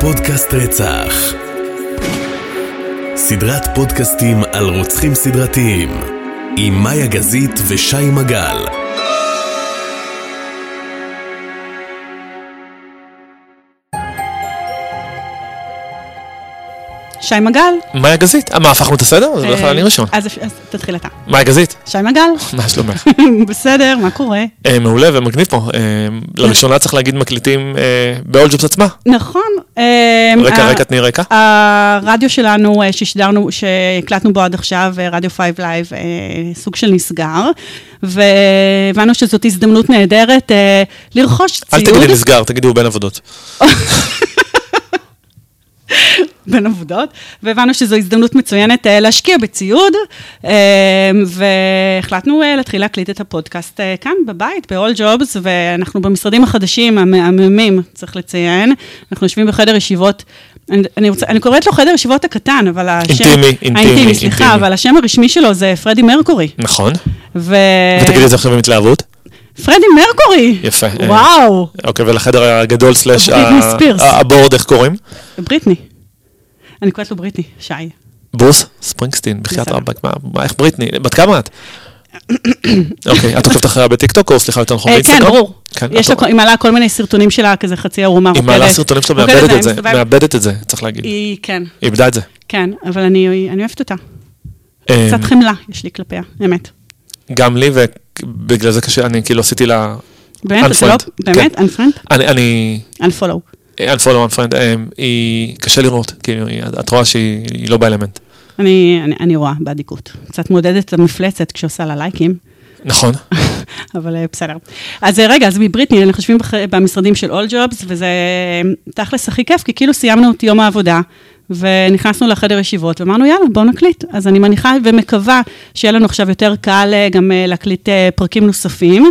פודקאסט רצח. סדרת פודקאסטים על רוצחים סדרתיים, עם מאיה גזית ושי מגל. שי מגל. מאיה גזית. אה, מה, הפכנו את הסדר? אז בדרך כלל אני ראשון. אז תתחיל אתה. מאיה גזית, שי מגל. מה שלומך? בסדר, מה קורה? אה, מעולה ומגניב פה. אה, לראשונה צריך להגיד מקליטים אה, ב-AllJobs עצמה. נכון. אה, רקע, רקע, תני רקע. הרדיו שלנו אה, ששידרנו, שהקלטנו בו עד עכשיו, אה, רדיו 5 live, אה, סוג של נסגר, והבנו שזאת הזדמנות נהדרת אה, לרכוש ציוד תגידי נסגר, תגידי הוא בין עבודות. בין עבודות, והבנו שזו הזדמנות מצוינת אה, להשקיע בציוד, אה, והחלטנו אה, להתחיל להקליט את הפודקאסט כאן בבית, ב-AllJobs, ואנחנו במשרדים החדשים, המהממים, צריך לציין. אנחנו יושבים בחדר ישיבות, אני, אני, רוצה, אני קוראת לו חדר ישיבות הקטן, אבל השם... אינטימי, אינטימי, האינטימי, סליחה, אינטימי. אבל השם הרשמי שלו זה פרדי מרקורי. נכון. ו... ותגידי את זה עכשיו עם התלהבות. פרדי מרקורי! יפה. וואו! אוקיי, ולחדר הגדול סלאש בריטני ספירס. הבורד, איך קוראים? בריטני. אני קוראת לו בריטני, שי. ברוס ספרינגסטין, בחייאת. רבאק, מה- איך בריטני? בת כמה את? אוקיי, את עוקבת אחריה בטיקטוק, או סליחה, יותר נכון אה, באינסטגרם? כן, ברור. כן, לה, היא מעלה כל מיני סרטונים שלה, כזה חצי ערומה היא מעלה סרטונים שלה, מאבדת את זה. מאבדת את זה, צריך להגיד. היא היא, כן, איבדה את זה. כן, אבל אני, אני אוהבת אותה. אה, קצת חמלה יש לי כלפיה, אמת. גם לי, ובגלל זה קשה, אני כאילו עשיתי לה... באמת, אתה לא, Unfriend, באמת, unfriend? אני, אני, unfollow, unfriend, אה, היא קשה לראות, כאילו, את רואה שהיא היא לא באלמנט. אני, אני, אני רואה באדיקות. קצת מודדת את המפלצת כשעושה לה לייקים, נכון. אבל אה, בסדר. אז אה, רגע, אז מבריטני, אנחנו יושבים במשרדים של All Jobs, וזה אה, תכלס הכי כיף, כי כאילו סיימנו את יום העבודה, ונכנסנו לחדר ישיבות, ואמרנו, יאללה, בואו נקליט. אז אני מניחה ומקווה שיהיה לנו עכשיו יותר קל אה, גם אה, להקליט אה, פרקים נוספים,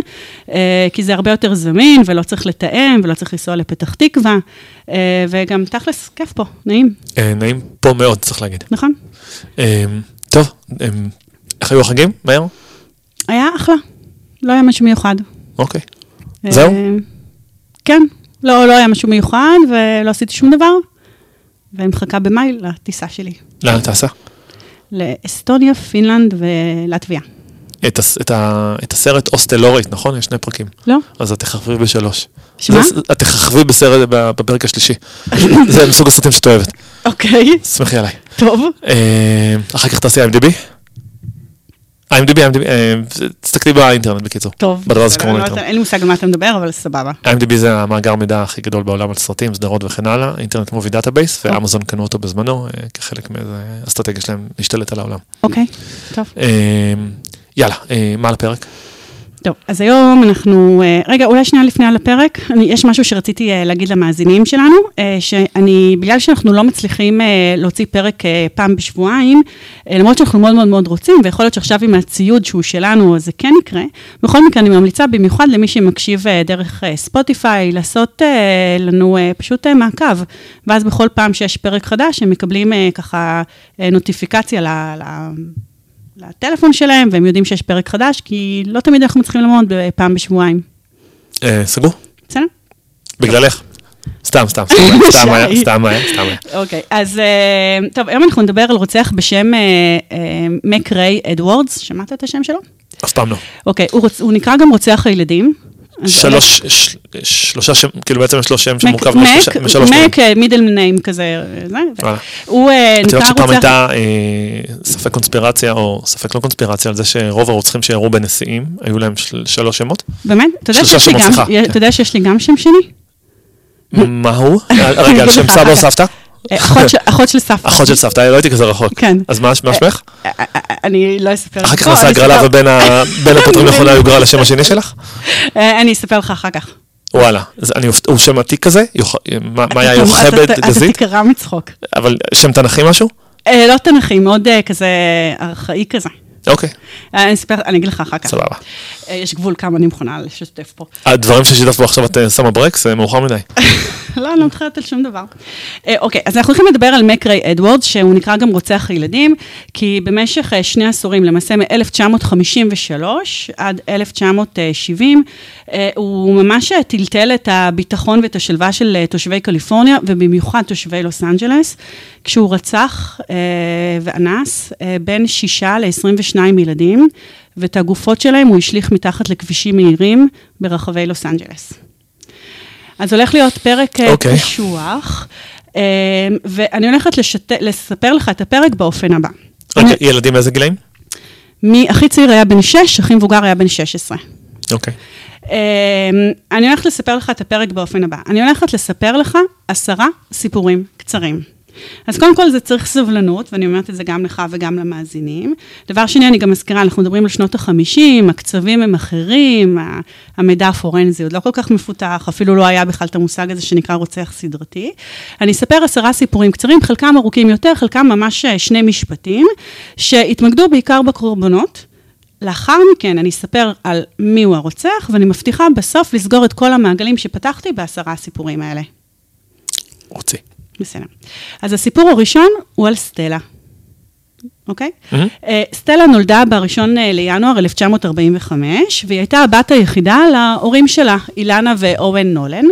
כי זה הרבה יותר זמין, ולא צריך לתאם, ולא צריך לנסוע לפתח תקווה, וגם תכלס, כיף פה, נעים, נעים פה מאוד, צריך להגיד. נכון? טוב, איך היו החגים? מהר? היה אחלה, לא היה משהו מיוחד. אוקיי. זהו? כן, לא, לא היה משהו מיוחד, ולא עשיתי שום דבר, ואני מחכה במאי לטיסה שלי. לאן טסה? לאסטוניה, פינלנד ולטביה. את הס- את ה- את הסרט אוסטלורית, נכון? יש שני פרקים. לא? אז את תככבי בשלוש. שמה? זה- את תככבי בסרט בפרק השלישי. זה מסוג הסרטים שאת אוהבת. אוקיי, סמכי עליי. טוב. אה, אחר כך תעשי IMDb? IMDb, IMDb, אה, תסתכלי באינטרנט בקיצור. טוב. בדבר הזה שקוראים לא אינטרנט. יודעת, אין לי מושג על מה אתה מדבר, אבל סבבה. IMDb זה המאגר מידע הכי גדול בעולם על סרטים, סדרות וכן הלאה, Internet Movie Database, ואמזון קנו אותו בזמנו אה, כחלק מאיזה אסטרטגיה שלהם להשתלט על העולם. אוקיי, טוב. אה, יאללה, מה על הפרק? טוב, אז היום אנחנו, אה, רגע, אולי שנייה לפני על הפרק, אני, יש משהו שרציתי אה, להגיד למאזינים שלנו, אה, שאני, בגלל שאנחנו לא מצליחים להוציא פרק פעם בשבועיים, למרות שאנחנו מאוד מאוד מאוד רוצים, ויכול להיות שעכשיו עם הציוד שהוא שלנו, אז זה כן יקרה, בכל מקרה אני ממליצה במיוחד למי שמקשיב דרך ספוטיפיי, לעשות לנו פשוט מעקב, ואז בכל פעם שיש פרק חדש, הם מקבלים ככה נוטיפיקציה ל... ל לטלפון שלהם, והם יודעים שיש פרק חדש, כי לא תמיד אנחנו צריכים ללמוד פעם בשבועיים. אה, סגור? בסדר? בגללך. סתם, סתם, סתם, סתם היה. סתם היה, סתם היה. אוקיי, אז אה, טוב, היום אנחנו נדבר על רוצח בשם אה, מק ריי אדוורדס, שמעת את השם שלו? אף פעם לא. אוקיי, הוא נקרא גם רוצח הילדים. שלוש, שלושה שם, כאילו בעצם יש לו שם שמורכב משלוש מילים. מק, middle name כזה, אה, זה, וואלה. הוא אה, את יודעת נקרא שפעם רוצח... הייתה אה, ספק קונספירציה, או ספק לא קונספירציה, על זה שרוב הרוצחים שירו בנשיאים, היו להם של- שלוש שמות? באמת? אתה יודע שיש לי גם, שם שני? מה הוא? רגע, על שם סבא או. סבתא? אה, אחות של- סבתא. אחות של סבתא, לא הייתי כזה רחוק. כן. אז מה מה שמך? אה, אה, אה, אני לא אספר לך. אחר כך נעשה אני הגרלה ובין הפותרים נכונה יוגרל לשם השני שלך? אה, אני אספר לך אחר כך. וואלה, אני הוא שם עתיק כזה? מה היה יוכבד גזית? אתה תקרע מצחוק. אבל שם תנכי משהו? אה, לא תנכי, מאוד אה, כזה ארכאי כזה. אוקיי, אה, אני אספר, אני אגיד לך אחר כך. סבבה. אה, יש גבול כמה אני מוכנה לשתף פה. הדברים ששיתפת בו עכשיו את אה, שמה ברקס, זה מאוחר מדי. לא, אני לא מתחייבת על שום דבר. אוקיי, אז אנחנו הולכים לדבר על מק ריי אדוורדס, שהוא נקרא גם רוצח הילדים, כי במשך שני עשורים, למעשה מ-1953 עד 1970, אה, הוא ממש טלטל את הביטחון ואת השלווה של תושבי קליפורניה, ובמיוחד תושבי לוס אנג'לס, כשהוא רצח אה, ואנס אה, בין שישה ל-22 ילדים, ואת הגופות שלהם הוא השליך מתחת לכבישים מהירים ברחבי לוס אנג'לס. אז הולך להיות פרק אה, אוקיי. קשוח, אה, ואני הולכת לשת... לספר לך את הפרק באופן הבא. רגע, ילדים מאיזה גילאים? מי הכי צעיר היה בן 6, הכי מבוגר היה בן 16. אוקיי. אה, אני הולכת לספר לך את הפרק באופן הבא. אני הולכת לספר לך עשרה סיפורים קצרים. אז קודם כל זה צריך סבלנות, ואני אומרת את זה גם לך וגם למאזינים. דבר שני, אני גם מזכירה, אנחנו מדברים על שנות ה-50, הקצבים הם אחרים, המידע הפורנזי עוד לא כל כך מפותח, אפילו לא היה בכלל את המושג הזה שנקרא רוצח סדרתי. אני אספר עשרה סיפורים קצרים, חלקם ארוכים יותר, חלקם ממש אה, שני משפטים, שהתמקדו בעיקר בקורבנות. לאחר מכן אני אספר על מיהו הרוצח, ואני מבטיחה בסוף לסגור את כל המעגלים שפתחתי בעשרה הסיפורים האלה. רוצי. בסדר. אז הסיפור הראשון הוא על סטלה, אוקיי? אה, סטלה נולדה ב-1 לינואר 1945, והיא הייתה הבת היחידה להורים שלה, אילנה ואורן נולן.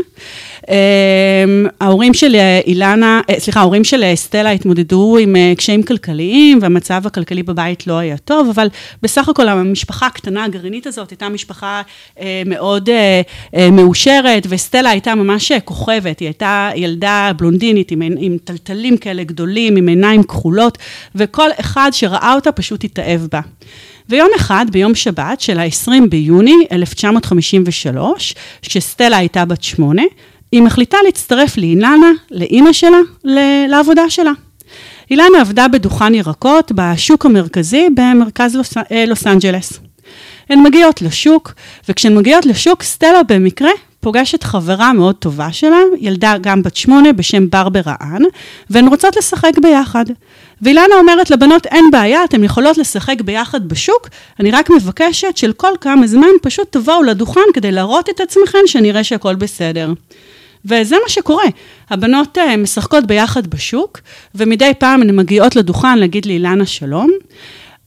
אה, ההורים של אה, אילנה, אה, סליחה, ההורים של אה, סטלה התמודדו עם קשיים כלכליים, והמצב הכלכלי בבית לא היה טוב, אבל בסך הכל המשפחה הקטנה הגרעינית הזאת הייתה משפחה מאוד מאושרת, וסטלה הייתה ממש כוכבת, היא הייתה ילדה בלונדינית עם, עם טלטלים כאלה גדולים, עם עיניים כחולות, וכל אחד שראה אותה פשוט התאהב בה. ויום אחד, ביום שבת של ה-20 ביוני 1953, כשסטלה הייתה בת שמונה, היא מחליטה להצטרף לאילנה, לאימא שלה, לעבודה שלה. אילנה עבדה בדוכן ירקות בשוק המרכזי במרכז לוס, אה, לוס אנג'לס. הן מגיעות לשוק, וכשהן מגיעות לשוק, סטלה במקרה פוגשת חברה מאוד טובה שלה, ילדה גם בת שמונה בשם ברברה אן, והן רוצות לשחק ביחד. ואילנה אומרת לבנות, אין בעיה, אתן יכולות לשחק ביחד בשוק, אני רק מבקשת של כל כמה זמן פשוט תבואו לדוכן כדי להראות את עצמכן שנראה שהכל בסדר. וזה מה שקורה. הבנות uh, משחקות ביחד בשוק, ומדי פעם הן מגיעות לדוכן להגיד לאילנה שלום,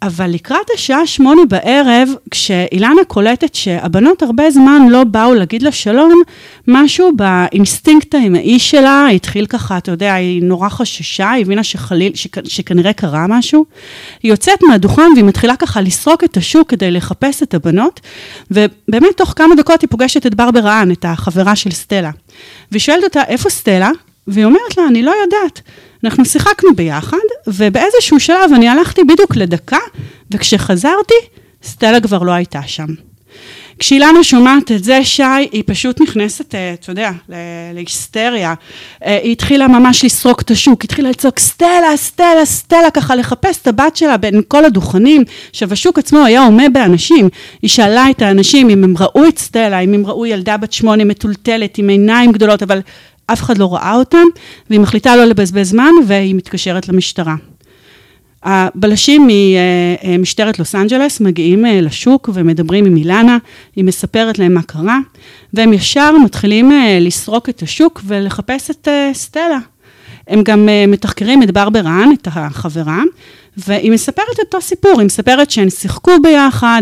אבל לקראת השעה שמונה בערב, כשאילנה קולטת שהבנות הרבה זמן לא באו להגיד לה שלום, משהו באינסטינקט האמאי שלה התחיל ככה, אתה יודע, היא נורא חששה, היא הבינה שחליל, שכ, שכנראה קרה משהו. היא יוצאת מהדוכן והיא מתחילה ככה לסרוק את השוק כדי לחפש את הבנות, ובאמת תוך כמה דקות היא פוגשת את ברברה אן, את החברה של סטלה. והיא שואלת אותה, איפה סטלה? והיא אומרת לה, אני לא יודעת. אנחנו שיחקנו ביחד, ובאיזשהו שלב אני הלכתי בדיוק לדקה, וכשחזרתי, סטלה כבר לא הייתה שם. כשאילנה שומעת את זה, שי, היא פשוט נכנסת, אה, אתה יודע, להיסטריה. אה, היא התחילה ממש לסרוק את השוק, התחילה לצעוק, סטלה, סטלה, סטלה, ככה לחפש את הבת שלה בין כל הדוכנים. עכשיו, השוק עצמו היה הומה באנשים. היא שאלה את האנשים אם הם ראו את סטלה, אם הם ראו ילדה בת שמונה מטולטלת, עם עיניים גדולות, אבל אף אחד לא ראה אותם, והיא מחליטה לא לבזבז זמן, והיא מתקשרת למשטרה. הבלשים ממשטרת לוס אנג'לס מגיעים אה, לשוק ומדברים עם אילנה, היא מספרת להם מה קרה, והם ישר מתחילים אה, לסרוק את השוק ולחפש את אה, סטלה. הם גם אה, מתחקרים את ברברה אן, את החברה, והיא מספרת אותו סיפור, היא מספרת שהן שיחקו ביחד,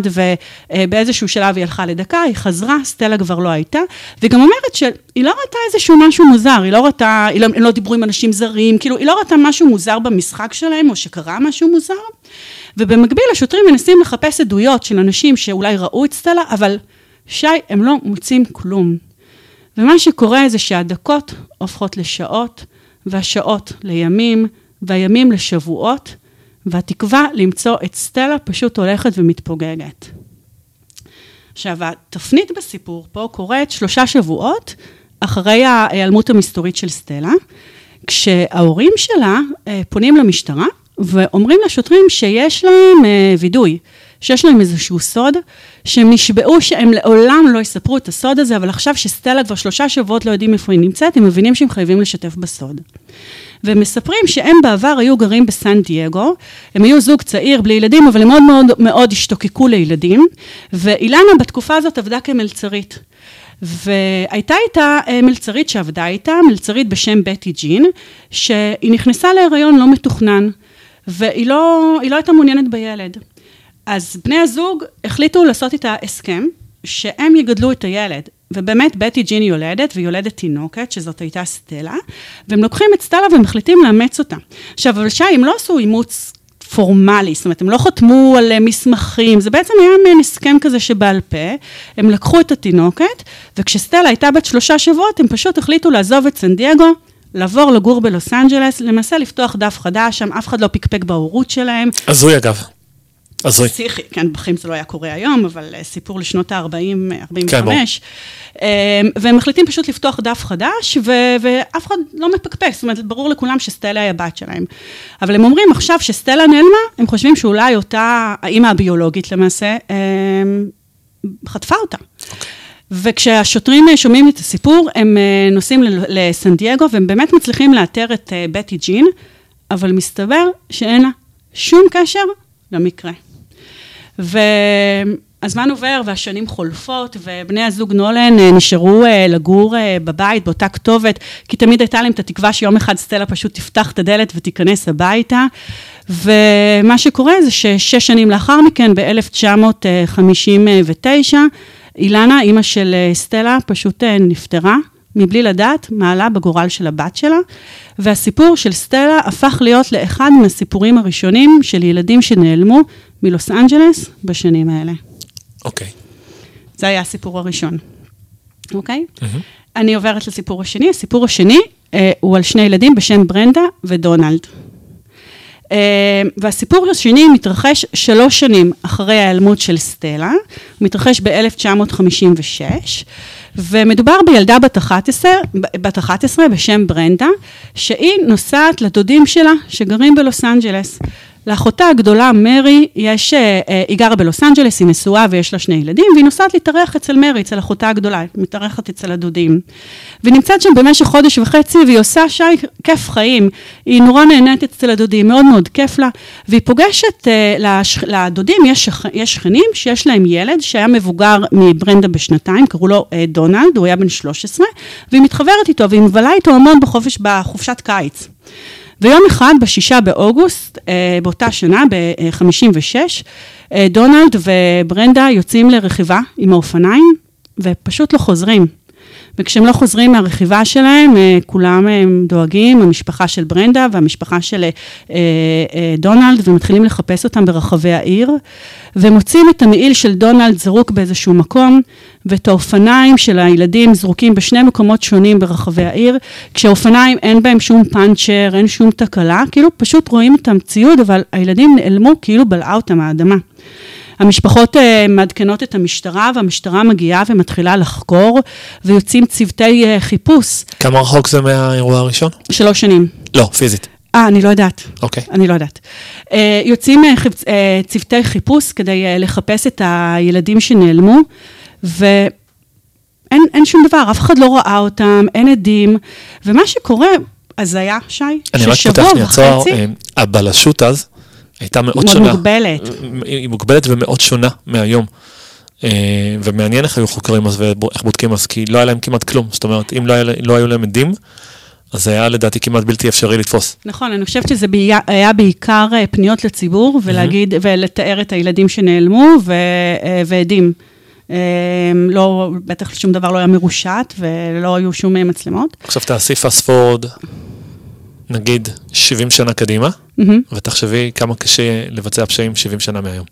ובאיזשהו שלב היא הלכה לדקה, היא חזרה, סטלה כבר לא הייתה, והיא גם אומרת שהיא לא ראתה איזשהו משהו מוזר, היא לא ראתה, היא לא, הם לא דיברו עם אנשים זרים, כאילו, היא לא ראתה משהו מוזר במשחק שלהם, או שקרה משהו מוזר, ובמקביל השוטרים מנסים לחפש עדויות של אנשים שאולי ראו את סטלה, אבל שי, הם לא מוצאים כלום. ומה שקורה זה שהדקות הופכות לשעות, והשעות לימים, והימים לשבועות, והתקווה למצוא את סטלה פשוט הולכת ומתפוגגת. עכשיו, התפנית בסיפור פה קורית שלושה שבועות אחרי ההיעלמות המסתורית של סטלה, כשההורים שלה אה, פונים למשטרה ואומרים לשוטרים שיש להם אה, וידוי, שיש להם איזשהו סוד, שהם נשבעו שהם לעולם לא יספרו את הסוד הזה, אבל עכשיו שסטלה כבר שלושה שבועות לא יודעים איפה היא נמצאת, הם מבינים שהם חייבים לשתף בסוד. ומספרים שהם בעבר היו גרים בסן דייגו, הם היו זוג צעיר בלי ילדים, אבל הם מאוד מאוד מאוד השתוקקו לילדים, ואילנה בתקופה הזאת עבדה כמלצרית. והייתה איתה אה, מלצרית שעבדה איתה, מלצרית בשם בטי ג'ין, שהיא נכנסה להיריון לא מתוכנן, והיא לא, לא הייתה מעוניינת בילד. אז בני הזוג החליטו לעשות איתה הסכם, שהם יגדלו את הילד. ובאמת, בטי ג'ין יולדת, והיא יולדת תינוקת, שזאת הייתה סטלה, והם לוקחים את סטלה ומחליטים לאמץ אותה. עכשיו, אבל שי, הם לא עשו אימוץ פורמלי, זאת אומרת, הם לא חתמו על אה, מסמכים, זה בעצם היה מעין הסכם כזה שבעל פה, הם לקחו את התינוקת, וכשסטלה הייתה בת שלושה שבועות, הם פשוט החליטו לעזוב את סן דייגו, לעבור לגור בלוס אנג'לס, למעשה לפתוח דף חדש, שם אף אחד לא פקפק בהורות שלהם. הזוי אגב. הזוי. פסיכי, כן, בחיים זה לא היה קורה היום, אבל אה, סיפור לשנות ה-40, 45. כן, והם מחליטים פשוט לפתוח דף חדש, ו- ואף אחד לא מפקפק, זאת אומרת, ברור לכולם שסטלה היא הבת שלהם. אבל הם אומרים עכשיו שסטלה נעלמה, הם חושבים שאולי אותה, האימא הביולוגית למעשה, חטפה אותה. Okay. אוקיי. וכשהשוטרים אה, שומעים את הסיפור, הם נוסעים לסן דייגו, והם באמת מצליחים לאתר את בטי ג'ין, אבל מסתבר שאין לה שום קשר למקרה. והזמן עובר והשנים חולפות, ובני הזוג נולן אה, נשארו אה, לגור אה, בבית באותה כתובת, כי תמיד הייתה להם את התקווה שיום אחד סטלה פשוט תפתח את הדלת ותיכנס הביתה. ומה שקורה זה ששש שנים לאחר מכן, ב-1959, אילנה, אימא של סטלה, פשוט נפטרה. מבלי לדעת מה עלה בגורל של הבת שלה, והסיפור של סטלה הפך להיות לאחד מהסיפורים הראשונים של ילדים שנעלמו מלוס אנג'לס בשנים האלה. אוקיי. Okay. זה היה הסיפור הראשון, אוקיי? Okay? Mm-hmm. אני עוברת לסיפור השני. הסיפור השני אה, הוא על שני ילדים בשם ברנדה ודונלד. אה, והסיפור השני מתרחש שלוש שנים אחרי ההיעלמות של סטלה, הוא מתרחש ב-1956, ומדובר בילדה בת 11, בת 11 בשם ברנדה, שהיא נוסעת לדודים שלה שגרים בלוס אנג'לס. לאחותה הגדולה, מרי, יש, אה, אה, היא גרה בלוס אנג'לס, היא נשואה ויש לה שני ילדים, והיא נוסעת להתארח אצל מרי, אצל אחותה הגדולה, היא מתארחת אצל הדודים. והיא נמצאת שם במשך חודש וחצי, והיא עושה שי כיף חיים. היא נורא נהנית אצל הדודים, מאוד מאוד כיף לה, והיא פוגשת, אה, לדודים יש, יש שכנים שיש להם ילד שהיה מבוגר מברנדה בשנתיים, קראו לו דונלד, הוא היה בן 13, והיא מתחברת איתו, והיא מבלה איתו המון בחופש, בחופשת קיץ. ויום אחד, בשישה באוגוסט, אה, באותה שנה, ב-56, אה, דונלד וברנדה יוצאים לרכיבה עם האופניים, ופשוט לא חוזרים. וכשהם לא חוזרים מהרכיבה שלהם, אה, כולם הם דואגים, המשפחה של ברנדה והמשפחה של דונלד, ומתחילים לחפש אותם ברחבי העיר, ומוצאים את המעיל של דונלד זרוק באיזשהו מקום, ואת האופניים של הילדים זרוקים בשני מקומות שונים ברחבי העיר, כשהאופניים אין בהם שום פאנצ'ר, אין שום תקלה, כאילו פשוט רואים את הציוד, אבל הילדים נעלמו כאילו בלעה אותם האדמה. המשפחות uh, מעדכנות את המשטרה, והמשטרה מגיעה ומתחילה לחקור, ויוצאים צוותי uh, חיפוש. כמה רחוק זה מהאירוע הראשון? שלוש שנים. לא, פיזית. אה, אני לא יודעת. אוקיי. אני לא יודעת. Uh, יוצאים uh, חיפ, uh, צוותי חיפוש כדי uh, לחפש את הילדים שנעלמו, ואין שום דבר, אף אחד לא ראה אותם, אין עדים, ומה שקורה, הזיה, שי, ששבוע וחצי... אני רק פותח לי הבלשות אז, הייתה מאוד, מאוד שונה. מאוד מוגבלת. היא מוגבלת ומאוד שונה מהיום. אה, ומעניין איך היו חוקרים אז ואיך בודקים אז, כי לא היה להם כמעט כלום. זאת אומרת, אם לא, היה, לא היו להם עדים, אז היה לדעתי כמעט בלתי אפשרי לתפוס. נכון, אני חושבת שזה היה בעיקר אה, פניות לציבור, ולהגיד, ולתאר את הילדים שנעלמו, ו, אה, ועדים. לא, בטח שום דבר לא היה מרושת, ולא היו שום מצלמות. עכשיו תעשי פסט פורד נגיד 70 שנה קדימה, mm-hmm. ותחשבי כמה קשה לבצע פשעים 70 שנה מהיום.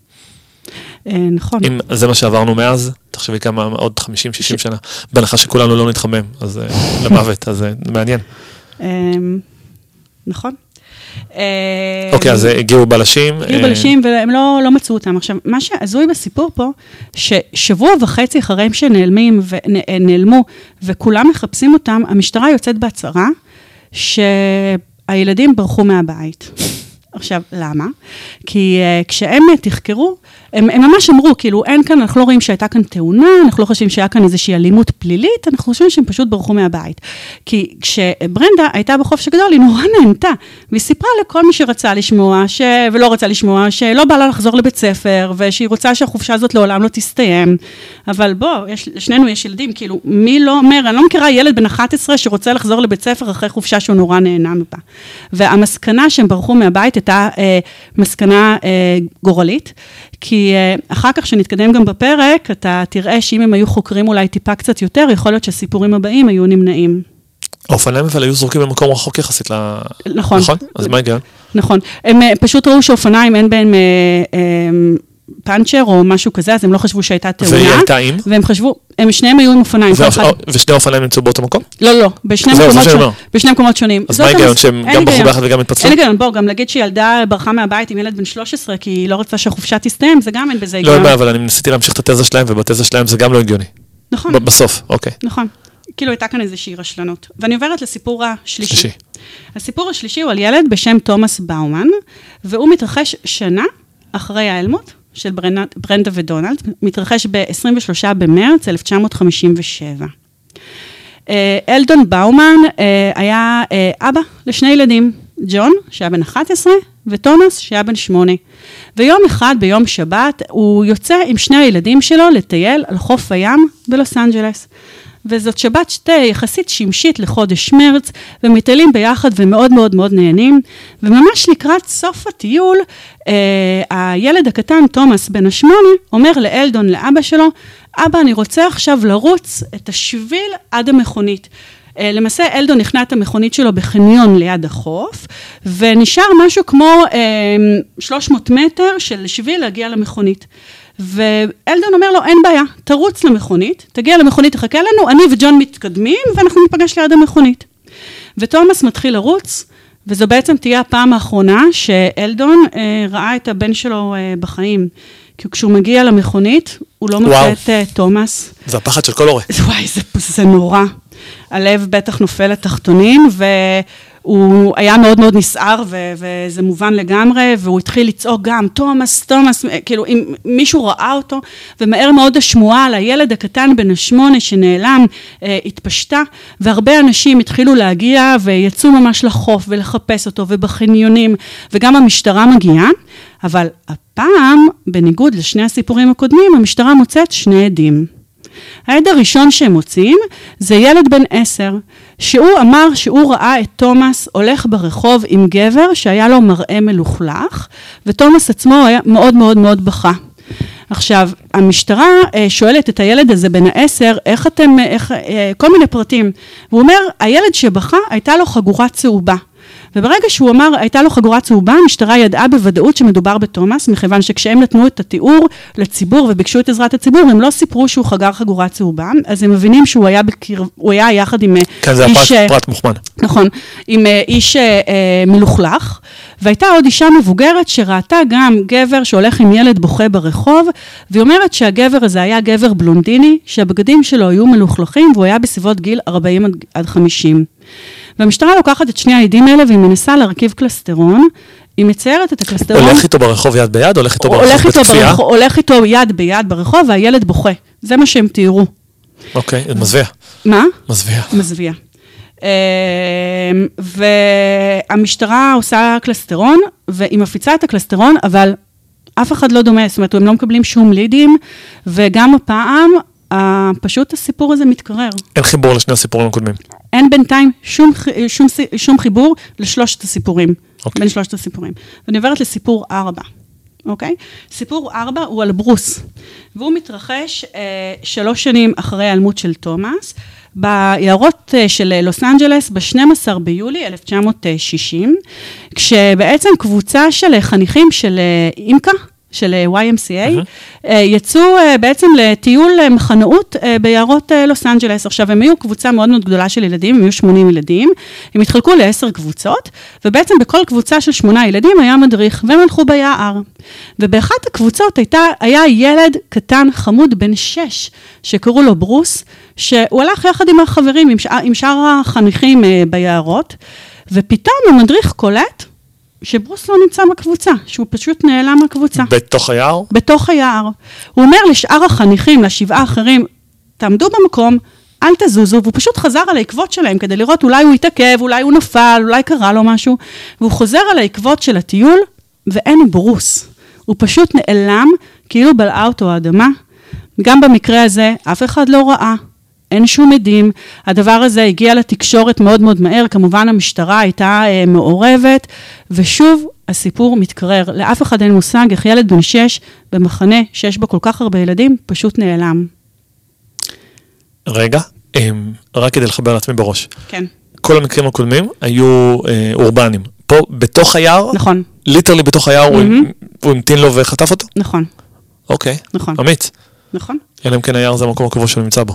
אה, נכון. אם זה מה שעברנו מאז, תחשבי כמה עוד 50-60 ש... שנה, בהנחה שכולנו לא נתחמם, אז אה, למוות, אז אה, מעניין. נכון. אוקיי, אז הגיעו בלשים. הגיעו בלשים והם לא, לא מצאו אותם. עכשיו, מה שהזוי בסיפור פה, ששבוע וחצי אחרי הם שנעלמים ונעלמו, וכולם מחפשים אותם, המשטרה יוצאת בהצהרה, שהילדים ברחו מהבית. עכשיו, למה? כי uh, כשהם תחקרו, הם, הם ממש אמרו, כאילו, אין כאן, אנחנו לא רואים שהייתה כאן תאונה, אנחנו לא חושבים שהיה כאן איזושהי אלימות פלילית, אנחנו חושבים שהם פשוט ברחו מהבית. כי כשברנדה הייתה בחופש הגדול, היא נורא נהנתה, והיא סיפרה לכל מי שרצה לשמוע, ש... ולא רצה לשמוע, שלא בא לה לחזור לבית ספר, ושהיא רוצה שהחופשה הזאת לעולם לא תסתיים. אבל בוא, יש, לשנינו יש ילדים, כאילו, מי לא אומר, אני לא מכירה ילד בן 11 שרוצה לחזור לבית ספר אחרי חופשה שהוא נורא נהנה בה. והמסקנה שהם ברחו מהבית הייתה אה, מסקנה אה, גורלית, כי אה, אחר כך, כשנתקדם גם בפרק, אתה תראה שאם הם היו חוקרים אולי טיפה קצת יותר, יכול להיות שהסיפורים הבאים היו נמנעים. האופניים אבל היו זורקים במקום רחוק יחסית ל... נכון. נכון? אז מה ההיגיון? נכון. הם אה, פשוט ראו שאופניים אין בהם אה, פאנצ'ר או משהו כזה, אז הם לא חשבו שהייתה תאונה. והיא הייתה עם? והם חשבו, הם שניהם היו עם אופניים. אחד... ושני האופניים נמצאו באותו מקום? לא, לא, בשני, מקומות, ש... בשני מקומות שונים. אז מה ההיגיון, שהם גם ברחו ביחד וגם התפצלו? אין היגיון, בואו, גם להגיד שילדה ברחה מהבית עם ילד בן 13, כי היא לא רוצה שהחופשה תסתיים, זה גם אין בזה היגיון. לא, אבל אני ניסיתי להמשיך את התזה שלהם, ובתזה שלהם זה גם לא הגיוני. נכון. בסוף, אוקיי. נכון. כאילו הייתה כאן איזושהי רשלנות. ואני עוברת לסיפור השלישי. שלישי. הסיפור השלישי הוא על ילד בשם תומאס באומן, והוא מתרחש שנה אחרי ההיעלמות של ברנדה, ודונלד, מתרחש ב-23 במרץ 1957. אה, אלדון באומן אה, היה אה, אבא לשני ילדים, ג'ון, שהיה בן 11, ותומאס, שהיה בן 8. ויום אחד, ביום שבת, הוא יוצא עם שני הילדים שלו לטייל על חוף הים בלוס אנג'לס. וזאת שבת שתה יחסית שמשית לחודש מרץ, ומטיילים ביחד ומאוד מאוד מאוד נהנים. וממש לקראת סוף הטיול, אה, הילד הקטן, תומאס, בן השמונה, אומר לאלדון, לאבא שלו, אבא, אני רוצה עכשיו לרוץ את השביל עד המכונית. אה, למעשה אלדון נכנע את המכונית שלו בחניון ליד החוף, ונשאר משהו כמו אה, 300 מטר של שביל להגיע למכונית. ואלדון אומר לו, אין בעיה, תרוץ למכונית, תגיע למכונית, תחכה לנו, אני וג'ון מתקדמים, ואנחנו ניפגש ליד המכונית. ותומאס מתחיל לרוץ, וזו בעצם תהיה הפעם האחרונה שאלדון אה, ראה את הבן שלו אה, בחיים. כי כשהוא מגיע למכונית, הוא לא מוצא את אה, תומאס. זה הפחד של כל הורה. וואי, זה, זה נורא. הלב בטח נופל לתחתונים, ו... הוא היה מאוד מאוד נסער, ו- וזה מובן לגמרי, והוא התחיל לצעוק גם, תומאס, תומאס, כאילו, אם מישהו ראה אותו, ומהר מאוד השמועה על הילד הקטן בן השמונה שנעלם, אה, התפשטה, והרבה אנשים התחילו להגיע, ויצאו ממש לחוף ולחפש אותו, ובחניונים, וגם המשטרה מגיעה, אבל הפעם, בניגוד לשני הסיפורים הקודמים, המשטרה מוצאת שני עדים. העד הראשון שהם מוצאים זה ילד בן עשר, שהוא אמר שהוא ראה את תומאס הולך ברחוב עם גבר שהיה לו מראה מלוכלך, ותומאס עצמו היה מאוד מאוד מאוד בכה. עכשיו, המשטרה אה, שואלת את הילד הזה בן העשר, איך אתם, איך, אה, כל מיני פרטים. והוא אומר, הילד שבכה, הייתה לו חגורה צהובה. וברגע שהוא אמר, הייתה לו חגורה צהובה, המשטרה ידעה בוודאות שמדובר בתומאס, מכיוון שכשהם נתנו את התיאור לציבור וביקשו את עזרת הציבור, הם לא סיפרו שהוא חגר חגורה צהובה, אז הם מבינים שהוא היה, בקר... הוא היה יחד עם אה, כן, זה איש... כן, זה פרט מוכמן. נכון, עם אה, איש אה, מלוכלך, והייתה עוד אישה מבוגרת שראתה גם גבר שהולך עם ילד בוכה ברחוב, והיא אומרת שהגבר הזה היה גבר בלונדיני, שהבגדים שלו היו מלוכלכים, והוא היה בסביבות גיל 40 עד 50. והמשטרה לוקחת את שני העדים האלה והיא מנסה להרכיב קלסטרון. היא מציירת את הקלסטרון. הולך איתו ברחוב יד ביד? הולך איתו ברחוב בכפייה? הולך איתו יד ביד ברחוב והילד בוכה. זה מה שהם תיארו. אוקיי, okay, מזוויע. מה? מזוויע. מזוויע. אמ, והמשטרה עושה קלסטרון, והיא מפיצה את הקלסטרון, אבל אף אחד לא דומה, זאת אומרת, הם לא מקבלים שום לידים, וגם הפעם פשוט הסיפור הזה מתקרר. אין חיבור לשני הסיפורים הקודמים. אין בינתיים שום, שום, שום חיבור לשלושת הסיפורים, okay. אוקיי. בין שלושת הסיפורים. ואני עוברת לסיפור ארבע, אוקיי? Okay? סיפור ארבע הוא על ברוס, והוא מתרחש אה, שלוש שנים אחרי ההיעלמות של תומאס, ביערות אה, של לוס אנג'לס ב-12 ביולי 1960, כשבעצם קבוצה של חניכים של אה, אימקה, של אה, YMCA, uh-huh. יצאו uh, בעצם לטיול מחנאות ביערות לוס אנג'לס. עכשיו, הם היו קבוצה מאוד מאוד גדולה של ילדים, הם היו 80 ילדים, הם התחלקו לעשר קבוצות, ובעצם בכל קבוצה של שמונה ילדים היה מדריך, והם הלכו ביער. ובאחת הקבוצות הייתה, היה ילד קטן, חמוד, בן שש, שקראו לו ברוס, שהוא הלך יחד עם החברים, עם, שאר, עם שאר החניכים ביערות, ופתאום המדריך קולט שברוס לא נמצא בקבוצה, שהוא פשוט נעלם מהקבוצה. בתוך היער? בתוך היער. הוא אומר לשאר החניכים, לשבעה האחרים, תעמדו במקום, אל תזוזו, והוא פשוט חזר על העקבות שלהם כדי לראות אולי הוא התעכב, אולי הוא נפל, אולי קרה לו משהו, והוא חוזר על העקבות של הטיול, ואין ברוס. הוא פשוט נעלם, כאילו בלעה אותו האדמה. גם במקרה הזה, אף אחד לא ראה, אין שום עדים. הדבר הזה הגיע לתקשורת מאוד מאוד מהר, כמובן המשטרה הייתה אה, מעורבת, ושוב, הסיפור מתקרר. לאף אחד אין מושג איך ילד בן שש במחנה שיש בו כל כך הרבה ילדים, פשוט נעלם. רגע, הם, רק כדי לחבר לעצמי בראש. כן. כל המקרים הקודמים היו אה, אורבניים. פה, בתוך היער, נכון, ליטרלי בתוך היער, מהמם. הוא המתין לו וחטף אותו? נכון, אוקיי. נכון. אמיץ. נכון. אלא אם כן היער זה המקום הקבוע שהוא נמצא בו.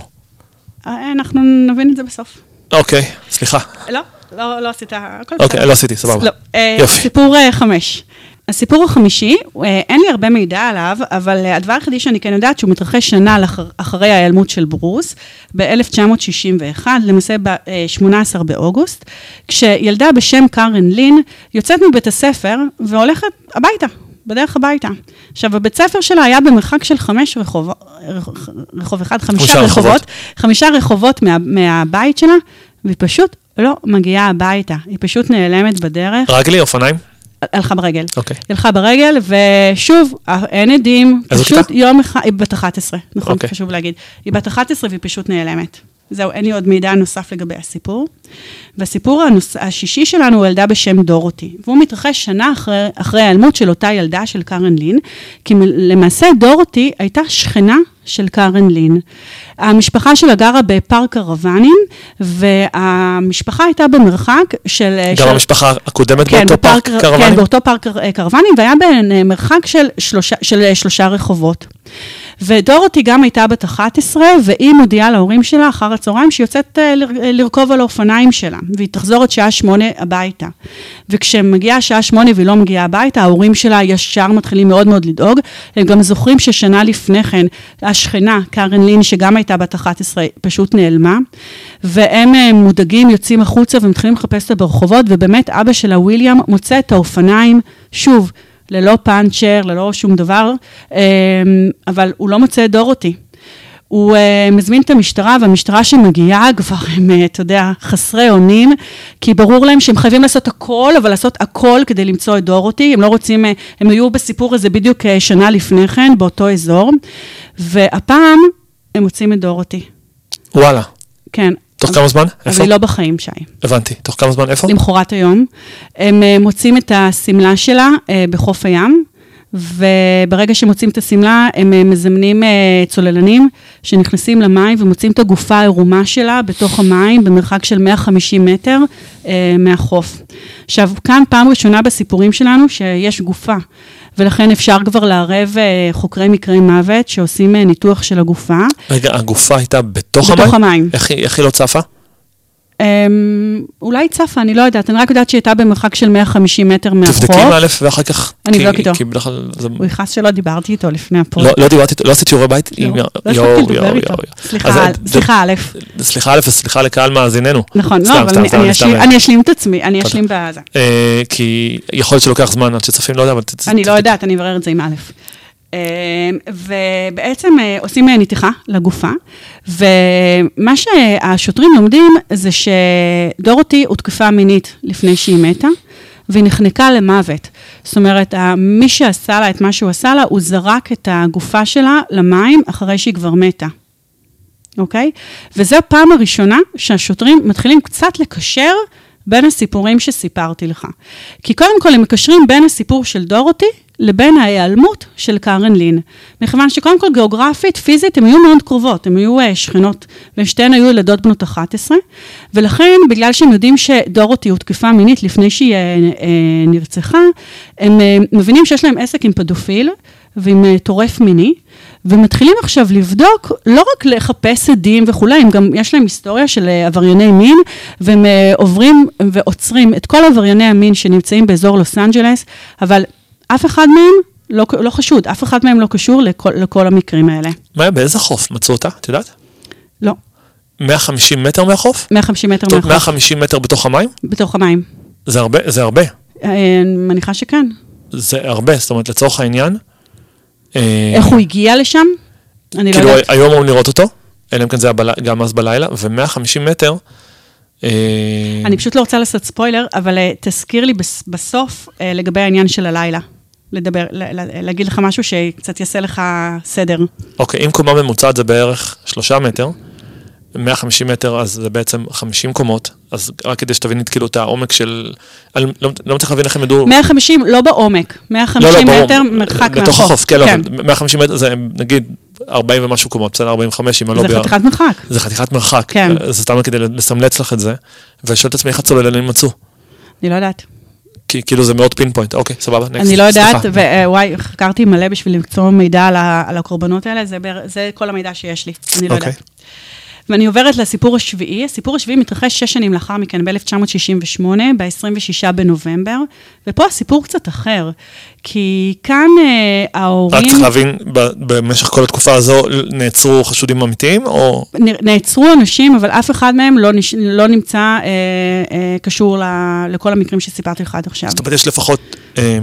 אה, אנחנו נבין את זה בסוף. אוקיי, סליחה. לא, לא, לא עשית, הכל אוקיי, לא עשיתי, סבבה. לא. אה, יופי. סיפור אה, חמש. הסיפור החמישי, אין לי הרבה מידע עליו, אבל הדבר היחידי שאני כן יודעת שהוא מתרחש שנה אחרי ההיעלמות של ברוס, ב-1961, למעשה ב-18 באוגוסט, כשילדה בשם קארן לין יוצאת מבית הספר והולכת הביתה. בדרך הביתה. עכשיו, הבית ספר שלה היה במרחק של חמש רחוב, רח- רחוב אחד, חמישה רחובות. רחובות, חמישה רחובות מה, מהבית שלה, והיא פשוט לא מגיעה הביתה. היא פשוט נעלמת בדרך. רגלי, אופניים? הלכה ברגל. אוקיי. היא הלכה ברגל, ושוב, אין עדים. פשוט כיתה? יום אחד, היא בת 11, נכון, אוקיי. חשוב להגיד. היא בת 11 והיא פשוט נעלמת. זהו, אין לי עוד מידע נוסף לגבי הסיפור. והסיפור הנוס... השישי שלנו הוא ילדה בשם דורותי, והוא מתרחש שנה אחרי, אחרי ההיעלמות של אותה ילדה של קארן לין, כי למעשה דורותי הייתה שכנה של קארן לין. המשפחה שלה גרה בפארק קרוונים, והמשפחה הייתה במרחק של... גם של... המשפחה הקודמת כן, באותו פארק קרוונים? כן, באותו פארק קר- קרוונים, והיה במרחק של שלושה, של אה, שלושה רחובות. ודורותי גם הייתה בת 11, והיא מודיעה להורים שלה אחר הצהריים שהיא יוצאת אה, אה, לרכוב על האופניים שלה, והיא תחזור עוד שעה שמונה הביתה. וכשמגיעה שעה שמונה והיא לא מגיעה הביתה, ההורים שלה ישר מתחילים מאוד מאוד לדאוג. הם גם זוכרים ששנה לפני כן, השכנה, קארן לין, שגם הייתה בת 11, פשוט נעלמה. והם אה, מודאגים, יוצאים החוצה ומתחילים לחפש אותה ברחובות, ובאמת אבא שלה, וויליאם, מוצא את האופניים, שוב, ללא פאנצ'ר, ללא שום דבר, אה, אבל הוא לא מוצא את דורותי. הוא uh, מזמין את המשטרה, והמשטרה שמגיעה כבר הם, uh, אתה יודע, חסרי אונים, כי ברור להם שהם חייבים לעשות הכל, אבל לעשות הכל כדי למצוא את דורותי. הם לא רוצים, uh, הם היו בסיפור הזה בדיוק uh, שנה לפני כן, באותו אזור, והפעם הם מוצאים את דורותי. וואלה. כן. תוך אבל- כמה זמן? אבל איפה? היא לא בחיים, שי. הבנתי. תוך כמה זמן? איפה? למחרת היום. הם אה, מוצאים את השמלה שלה אה, בחוף הים, וברגע שמוצאים את השמלה, הם אה, מזמנים צוללנים שנכנסים למים ומוצאים את הגופה העירומה שלה בתוך המים, במרחק של 150 מטר מהחוף. עכשיו, כאן פעם ראשונה בסיפורים שלנו שיש גופה. ולכן אפשר כבר לערב אה, חוקרי מקרי מוות שעושים אה, ניתוח של הגופה. רגע, הגופה הייתה בתוך המים? בתוך המים. איך איך היא לא צפה? אמ, אולי צפה, אני לא יודעת, אני רק יודעת שהיא הייתה במרחק של 150 מטר מהחוף. תבדקי עם א' ואחר כך... אני אבדוק איתו. כי בדרך כלל. הוא יכעס שלא דיברתי איתו לפני הפוד. לא לא דיברתי, איתו, לא עשיתי שיעורי בית? לא, לא הספקתי לדבר איתו. סליחה, א', סליחה, א'. סליחה א' וסליחה לקהל מאזיננו. נכון, לא, אבל אני- אשלים- אה. אני אשלים את עצמי, אני. אשלים בזה. אה, כי יכול להיות שלוקח זמן עד שצופים, לא יודע, אבל... אני לא יודעת, אני אברר את זה עם א'. אה, ובעצם עושים נתיחה לגופה, ומה שהשוטרים לומדים זה שדורותי הותקפה מינית לפני שהיא מתה, והיא נחנקה למוות. זאת אומרת, מי שעשה לה את מה שהוא עשה לה, הוא זרק את הגופה שלה למים אחרי שהיא כבר מתה. אוקיי? וזו הפעם הראשונה שהשוטרים מתחילים קצת לקשר בין הסיפורים שסיפרתי לך. כי קודם כל הם מקשרים בין הסיפור של דורותי לבין ההיעלמות של קארן לין. מכיוון שקודם כל גיאוגרפית, פיזית, הן היו מאוד קרובות, הן היו uh, שכנות, ושתיהן היו ילדות בנות 11, ולכן, בגלל שהם יודעים שדורותי הותקפה מינית לפני שהיא uh, uh, נרצחה, הם uh, מבינים שיש להם עסק עם פדופיל ועם uh, טורף מיני, ומתחילים עכשיו לבדוק, לא רק לחפש עדים וכולי, הם גם, יש להם היסטוריה של אה, עברייני מין, והם אה, עוברים ועוצרים את כל עברייני המין שנמצאים באזור לוס אנג'לס, אבל אף אחד מהם לא, לא חשוד, אף אחד מהם לא קשור לכל, לכל המקרים האלה. מה, באיזה חוף מצאו אותה? את יודעת? לא, 150 מטר מהחוף? 150 מטר מהחוף, 150 מטר בתוך המים? בתוך המים. זה הרבה, זה הרבה. אה, אני מניחה שכן. זה הרבה, זאת אומרת, לצורך העניין... אה, איך הוא הגיע לשם? אני לא כאילו, יודעת. היום אמורים לראות אותו, אלא אם כן זה היה גם אז בלילה, ו-150 מטר... אה, אני פשוט לא רוצה לעשות ספוילר, אבל תזכיר לי בס- בסוף לגבי העניין של הלילה. לדבר, להגיד לך משהו שקצת יעשה לך סדר. אוקיי, אם קומה ממוצעת זה בערך שלושה מטר, 150 מטר אז זה בעצם 50 קומות, אז רק כדי שתביני כאילו את העומק של... אני לא, לא מצליח להבין איך הם ידעו... 150, לא בעומק, 150 ברור. מטר מרחק בתוך מהחוף. החוף, כן, לא, אבל 150 מטר זה נגיד 40 ומשהו קומות, בסדר, 45 אם אני לא... זה. חתיכת מרחק. זה חתיכת מרחק. כן. זה סתם כדי לסמלץ לך את זה, ושואל את עצמי איך הצוללנים מצאו. אני לא יודעת. כי כאילו זה מאוד pinpoint, אוקיי, סבבה, next. אני לא יודעת. ווואי, חקרתי מלא בשביל למצוא מידע על הקורבנות האלה, זה כל המידע שיש לי, אני לא אוקיי. יודעת. ואני עוברת לסיפור השביעי. הסיפור השביעי מתרחש שש שנים לאחר מכן, ב-1968, ב-26 בנובמבר, ופה הסיפור קצת אחר, כי כאן אה, רק ההורים... צריך להבין, במשך כל התקופה הזו נעצרו חשודים אמיתיים, או... נעצרו אנשים, אבל אף אחד מהם לא, נש... לא נמצא אה, אה, קשור ל... לכל המקרים שסיפרתי לך עד עכשיו. זאת אומרת, יש לפחות אה,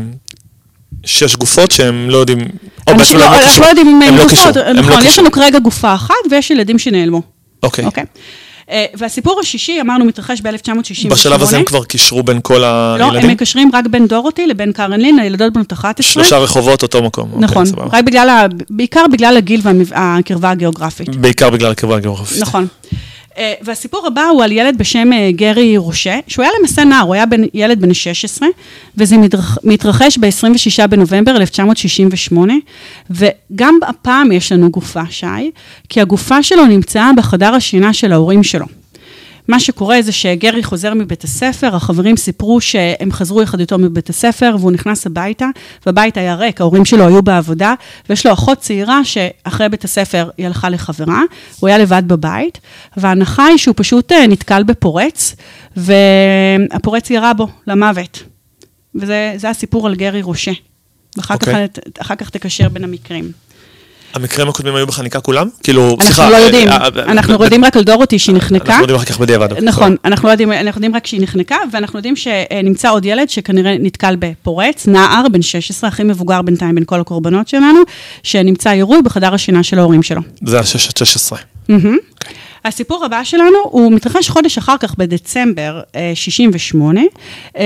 שש גופות שהם לא יודעים... או בעצם לא, אנחנו קישרו. לא יודעים הם לא הם לא נכון, יש. לנו כרגע גופה אחת ויש ילדים שנעלמו, אוקיי. אוקיי? אה, והסיפור השישי, אמרנו, מתרחש ב-1968. בשלב הזה הם כבר קישרו בין כל לא, הם הילדים? מקשרים רק בין דורותי לבין קארן לין, הילדות בנות 11. שלושה רחובות, אותו מקום. אוקיי, נכון, סבבה. רק בגלל, ה... בעיקר בגלל הגיל והקרבה הגיאוגרפית. בעיקר בגלל הקרבה הגיאוגרפית. נכון. אה, והסיפור הבא הוא על ילד בשם אה, גרי רושה, שהוא היה למעשה נער, הוא היה בן, ילד בן 16, וזה מתרח, מתרחש ב-26 בנובמבר 1968, וגם הפעם יש לנו גופה, שי, כי הגופה שלו נמצאה בחדר השינה של ההורים שלו. מה שקורה זה שגרי חוזר מבית הספר, החברים סיפרו שהם חזרו יחד איתו מבית הספר, והוא נכנס הביתה, והבית היה ריק, ההורים שלו היו בעבודה, ויש לו אחות צעירה שאחרי בית הספר היא הלכה לחברה, הוא היה לבד בבית, וההנחה היא שהוא פשוט אה, נתקל בפורץ, והפורץ ירה בו למוות. וזה זה הסיפור על גרי רושה. ואחר כך, אוקיי. אחר כך תקשר בין המקרים. המקרים הקודמים היו בחניקה כולם? כאילו, סליחה. לא אה, אה, אה, אנחנו לא יודעים, אנחנו יודעים רק על דורותי שהיא נחנקה. אנחנו יודעים אחר כך בדיעבד. אוקיי. נכון, אנחנו יודעים רק שהיא נחנקה, ואנחנו יודעים שנמצא עוד ילד שכנראה נתקל בפורץ, נער בן 16, הכי מבוגר בינתיים בין כל הקורבנות שלנו, שנמצא עירוי בחדר השינה של ההורים שלו. זה ה-16. הסיפור הבא שלנו, הוא מתרחש חודש אחר כך, בדצמבר אה, 68, אה,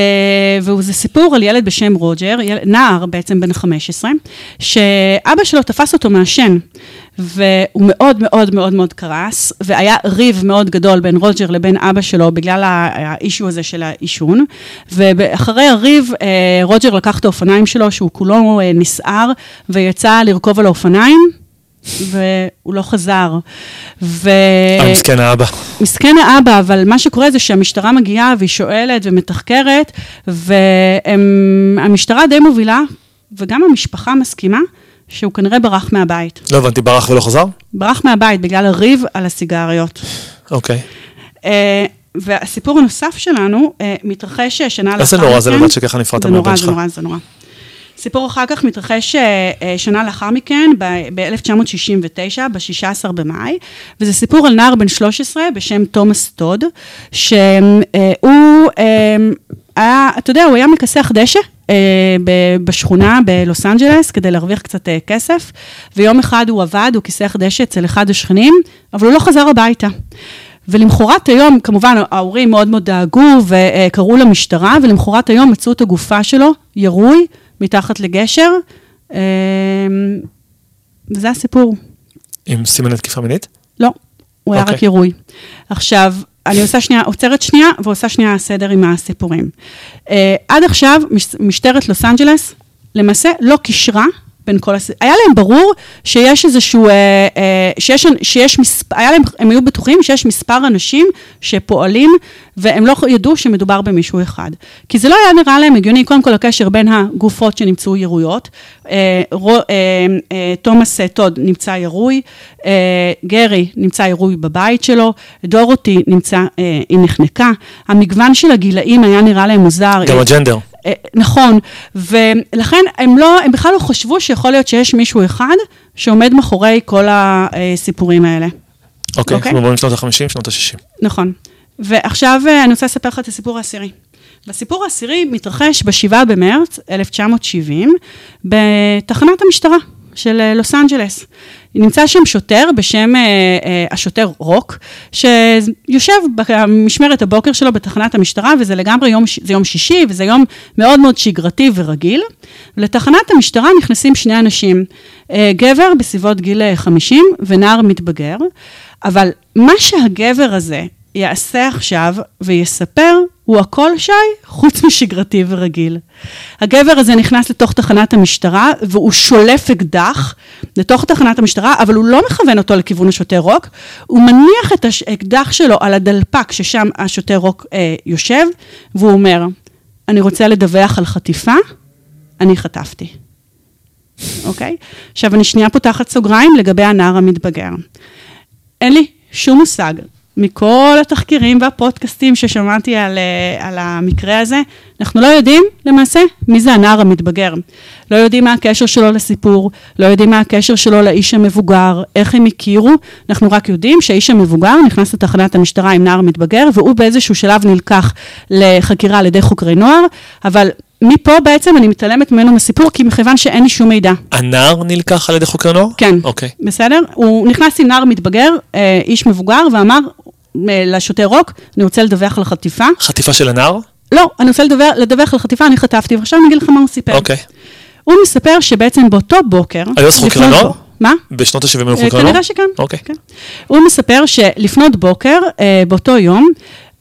וזה סיפור על ילד בשם רוג'ר, נער בעצם בן 15, שאבא שלו תפס אותו מעשן, והוא מאוד מאוד מאוד מאוד קרס, והיה ריב מאוד גדול בין רוג'ר לבין אבא שלו בגלל האישו הזה של העישון, ואחרי הריב, אה, רוג'ר לקח את האופניים שלו, שהוא כולו אה, נסער, ויצא לרכוב על האופניים. והוא לא חזר. ו... אה, מסכן האבא. מסכן האבא, אבל מה שקורה זה שהמשטרה מגיעה והיא שואלת ומתחקרת, והמשטרה די מובילה, וגם המשפחה מסכימה, שהוא כנראה ברח מהבית. לא הבנתי, ברח ולא חזר? ברח מהבית בגלל הריב על הסיגריות. אוקיי. אה, והסיפור הנוסף שלנו אה, מתרחש שנה לאחר איזה נורא זה מכן. לבד שככה נפרדת זה נורא, מהבן זה שלך. נורא, זה נורא. סיפור אחר כך מתרחש אה, אה, שנה לאחר מכן, ב-1969, ב-16 במאי, וזה סיפור על נער בן 13 בשם תומאס טוד, שהוא אה, היה, אתה יודע, הוא היה מכסח דשא. בשכונה בלוס אנג'לס כדי להרוויח קצת כסף, ויום אחד הוא עבד, הוא כיסח דשא אצל אחד השכנים, אבל הוא לא חזר הביתה. ולמחרת היום, כמובן, ההורים מאוד מאוד דאגו וקראו למשטרה, ולמחרת היום מצאו את הגופה שלו, ירוי, מתחת לגשר. אה, וזה הסיפור. עם סימני תקיפה מינית? לא, הוא היה אוקיי. רק ירוי. עכשיו, אני עושה שנייה, עוצרת שנייה ועושה שנייה סדר עם הסיפורים. Uh, עד עכשיו, מש, משטרת לוס אנג'לס למעשה לא קישרה בין כל הס... היה להם ברור שיש איזשהו, uh, uh, שיש, שיש מספר, היה להם, הם היו בטוחים שיש מספר אנשים שפועלים, והם לא ידעו שמדובר במישהו אחד. כי זה לא היה נראה להם הגיוני, קודם כל הקשר בין הגופות שנמצאו ירויות. Uh, רו, uh, uh, תומאס uh, טוד נמצא ירוי, uh, גרי נמצא ירוי בבית שלו, דורותי נמצא, uh, היא נחנקה. המגוון של הגילאים היה נראה להם מוזר. גם הג'נדר. אה, נכון, ולכן הם לא, הם בכלל לא חשבו שיכול להיות שיש מישהו אחד שעומד מאחורי כל הסיפורים האלה. אוקיי, אוקיי. אנחנו מדברים שנות ה-50, שנות ה-60. נכון. ועכשיו אה, אני רוצה לספר לך את הסיפור העשירי. והסיפור העשירי מתרחש ב-7 במרץ 1970 בתחנת המשטרה של אה, לוס אנג'לס. נמצא שם שוטר בשם אה, אה, השוטר רוק, שיושב במשמרת הבוקר שלו בתחנת המשטרה, וזה לגמרי יום, זה יום שישי, וזה יום מאוד מאוד שגרתי ורגיל. לתחנת המשטרה נכנסים שני אנשים, אה, גבר בסביבות גיל 50 אה, ונער מתבגר, אבל מה שהגבר הזה יעשה עכשיו ויספר, הוא הכל שי, חוץ משגרתי ורגיל. הגבר הזה נכנס לתוך תחנת המשטרה, והוא שולף אקדח לתוך תחנת המשטרה, אבל הוא לא מכוון אותו לכיוון השוטר רוק, הוא מניח את האקדח שלו על הדלפק ששם השוטר רוק אה, יושב, והוא אומר, אני רוצה לדווח על חטיפה, אני חטפתי. אוקיי? עכשיו, אני שנייה פותחת סוגריים לגבי הנער המתבגר. אין לי שום מושג מכל התחקירים והפודקאסטים ששמעתי על, אה, על המקרה הזה, אנחנו לא יודעים למעשה מי זה הנער המתבגר. לא יודעים מה הקשר שלו לסיפור, לא יודעים מה הקשר שלו לאיש המבוגר, איך הם הכירו, אנחנו רק יודעים שהאיש המבוגר נכנס לתחנת המשטרה עם נער מתבגר, והוא באיזשהו שלב נלקח לחקירה על ידי חוקרי נוער, אבל מפה בעצם אני מתעלמת ממנו מסיפור, כי מכיוון שאין לי שום מידע. הנער נלקח על ידי חוקרי נוער? כן. אוקיי. בסדר? הוא נכנס עם נער מתבגר, אה, איש מבוגר, ואמר אה, לשוטר רוק, אני רוצה לדווח על חטיפה. חטיפה של הנער? לא, אני רוצה לדווח, לדווח על חטיפה, אני חטפתי, ועכשיו אני אגיד לך מה הוא סיפר. אוקיי. הוא מספר שבעצם באותו בוקר... היו אז חוקרי נוער? מה? בשנות ה-70 היו אה, חוקרי נוער? כנראה שכן. אוקיי. כן. הוא מספר שלפנות בוקר, אה, באותו יום,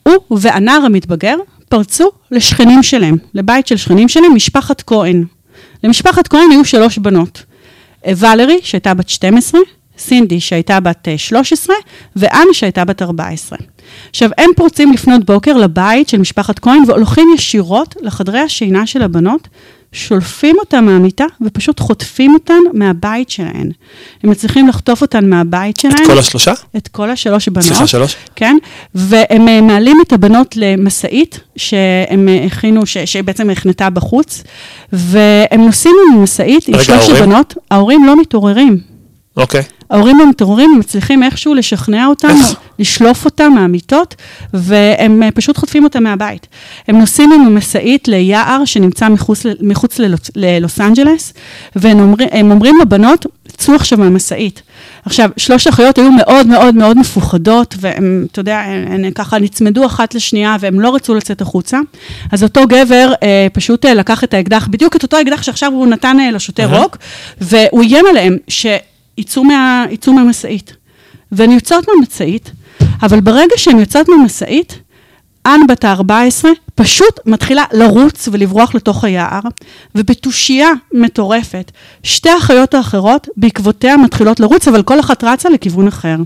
הוא והנער המתבגר פרצו לשכנים שלהם, לבית של שכנים שלהם, משפחת כהן. למשפחת כהן היו שלוש בנות. אה, ולרי, שהייתה בת 12, סינדי, שהייתה בת 13, ואנה, שהייתה בת 14. עכשיו, הם פורצים לפנות בוקר לבית של משפחת כהן והולכים ישירות לחדרי השינה של הבנות, שולפים אותן מהמיטה ופשוט חוטפים אותן מהבית שלהן. הם מצליחים לחטוף אותן מהבית שלהן. את כל השלושה? את כל השלוש בנות. סליחה, שלוש? כן, והם אה, מעלים את הבנות למשאית שהם אה, הכינו, ש, שבעצם החנתה בחוץ, והם נוסעים עם משאית עם שלוש? הבנות, ההורים לא מתעוררים. אוקיי. ההורים הם מצליחים איכשהו לשכנע אותם? לשלוף אותם מהמיטות, והם אה, פשוט חוטפים אותם מהבית. הם נוסעים עם המשאית ליער שנמצא מחוץ, מחוץ ללוס, ללוס אנג'לס, והם אומרים, הם אומרים לבנות, צאו עכשיו מהמשאית. עכשיו, שלוש האחיות היו מאוד מאוד מאוד מפוחדות, והם, אתה יודע, הן, הן ככה נצמדו אחת לשנייה, והם לא רצו לצאת החוצה. אז אותו גבר אה, פשוט אה, לקח את האקדח, בדיוק את אותו האקדח שעכשיו הוא נתן אה, לשוטר. רוק, והוא איים עליהם שיצאו מה, יצאו מהמשאית. והן יוצאות מהמשאית, אבל ברגע שהן יוצאות מהמשאית, אן בת ה-14 פשוט מתחילה לרוץ ולברוח לתוך היער, ובתושייה מטורפת, שתי האחיות האחרות בעקבותיה מתחילות לרוץ, אבל כל אחת רצה לכיוון אחר.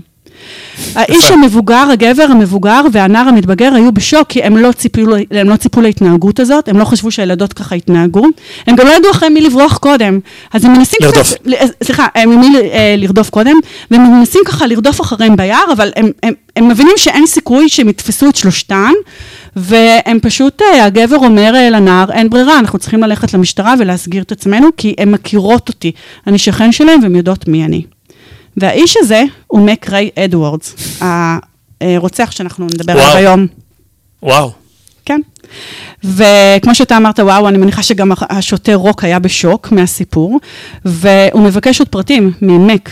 האיש המבוגר, הגבר המבוגר והנער המתבגר היו בשוק, כי הם לא, ציפו, הם לא ציפו להתנהגות הזאת, הם לא חשבו שהילדות ככה יתנהגו. הם גם לא ידעו אחרי מי לברוח קודם. אז הם מנסים... לרדוף. קצת, ל- סליחה, הם ממי אה, לרדוף קודם, והם מנסים ככה לרדוף אחריהם ביער, אבל הם, הם, הם מבינים שאין סיכוי שהם יתפסו את שלושתן, והם פשוט, אה, הגבר אומר אה, לנער, אין ברירה, אנחנו צריכים ללכת למשטרה ולהסגיר את עצמנו, כי הן מכירות אותי. אני שכן שלהם והן יודעות מי אני. והאיש הזה הוא מק ריי אדוארדס, הרוצח שאנחנו נדבר עליו. היום. וואו. כן. וכמו שאתה אמרת, וואו, אני מניחה שגם השוטר רוק היה בשוק מהסיפור, והוא מבקש עוד פרטים ממק.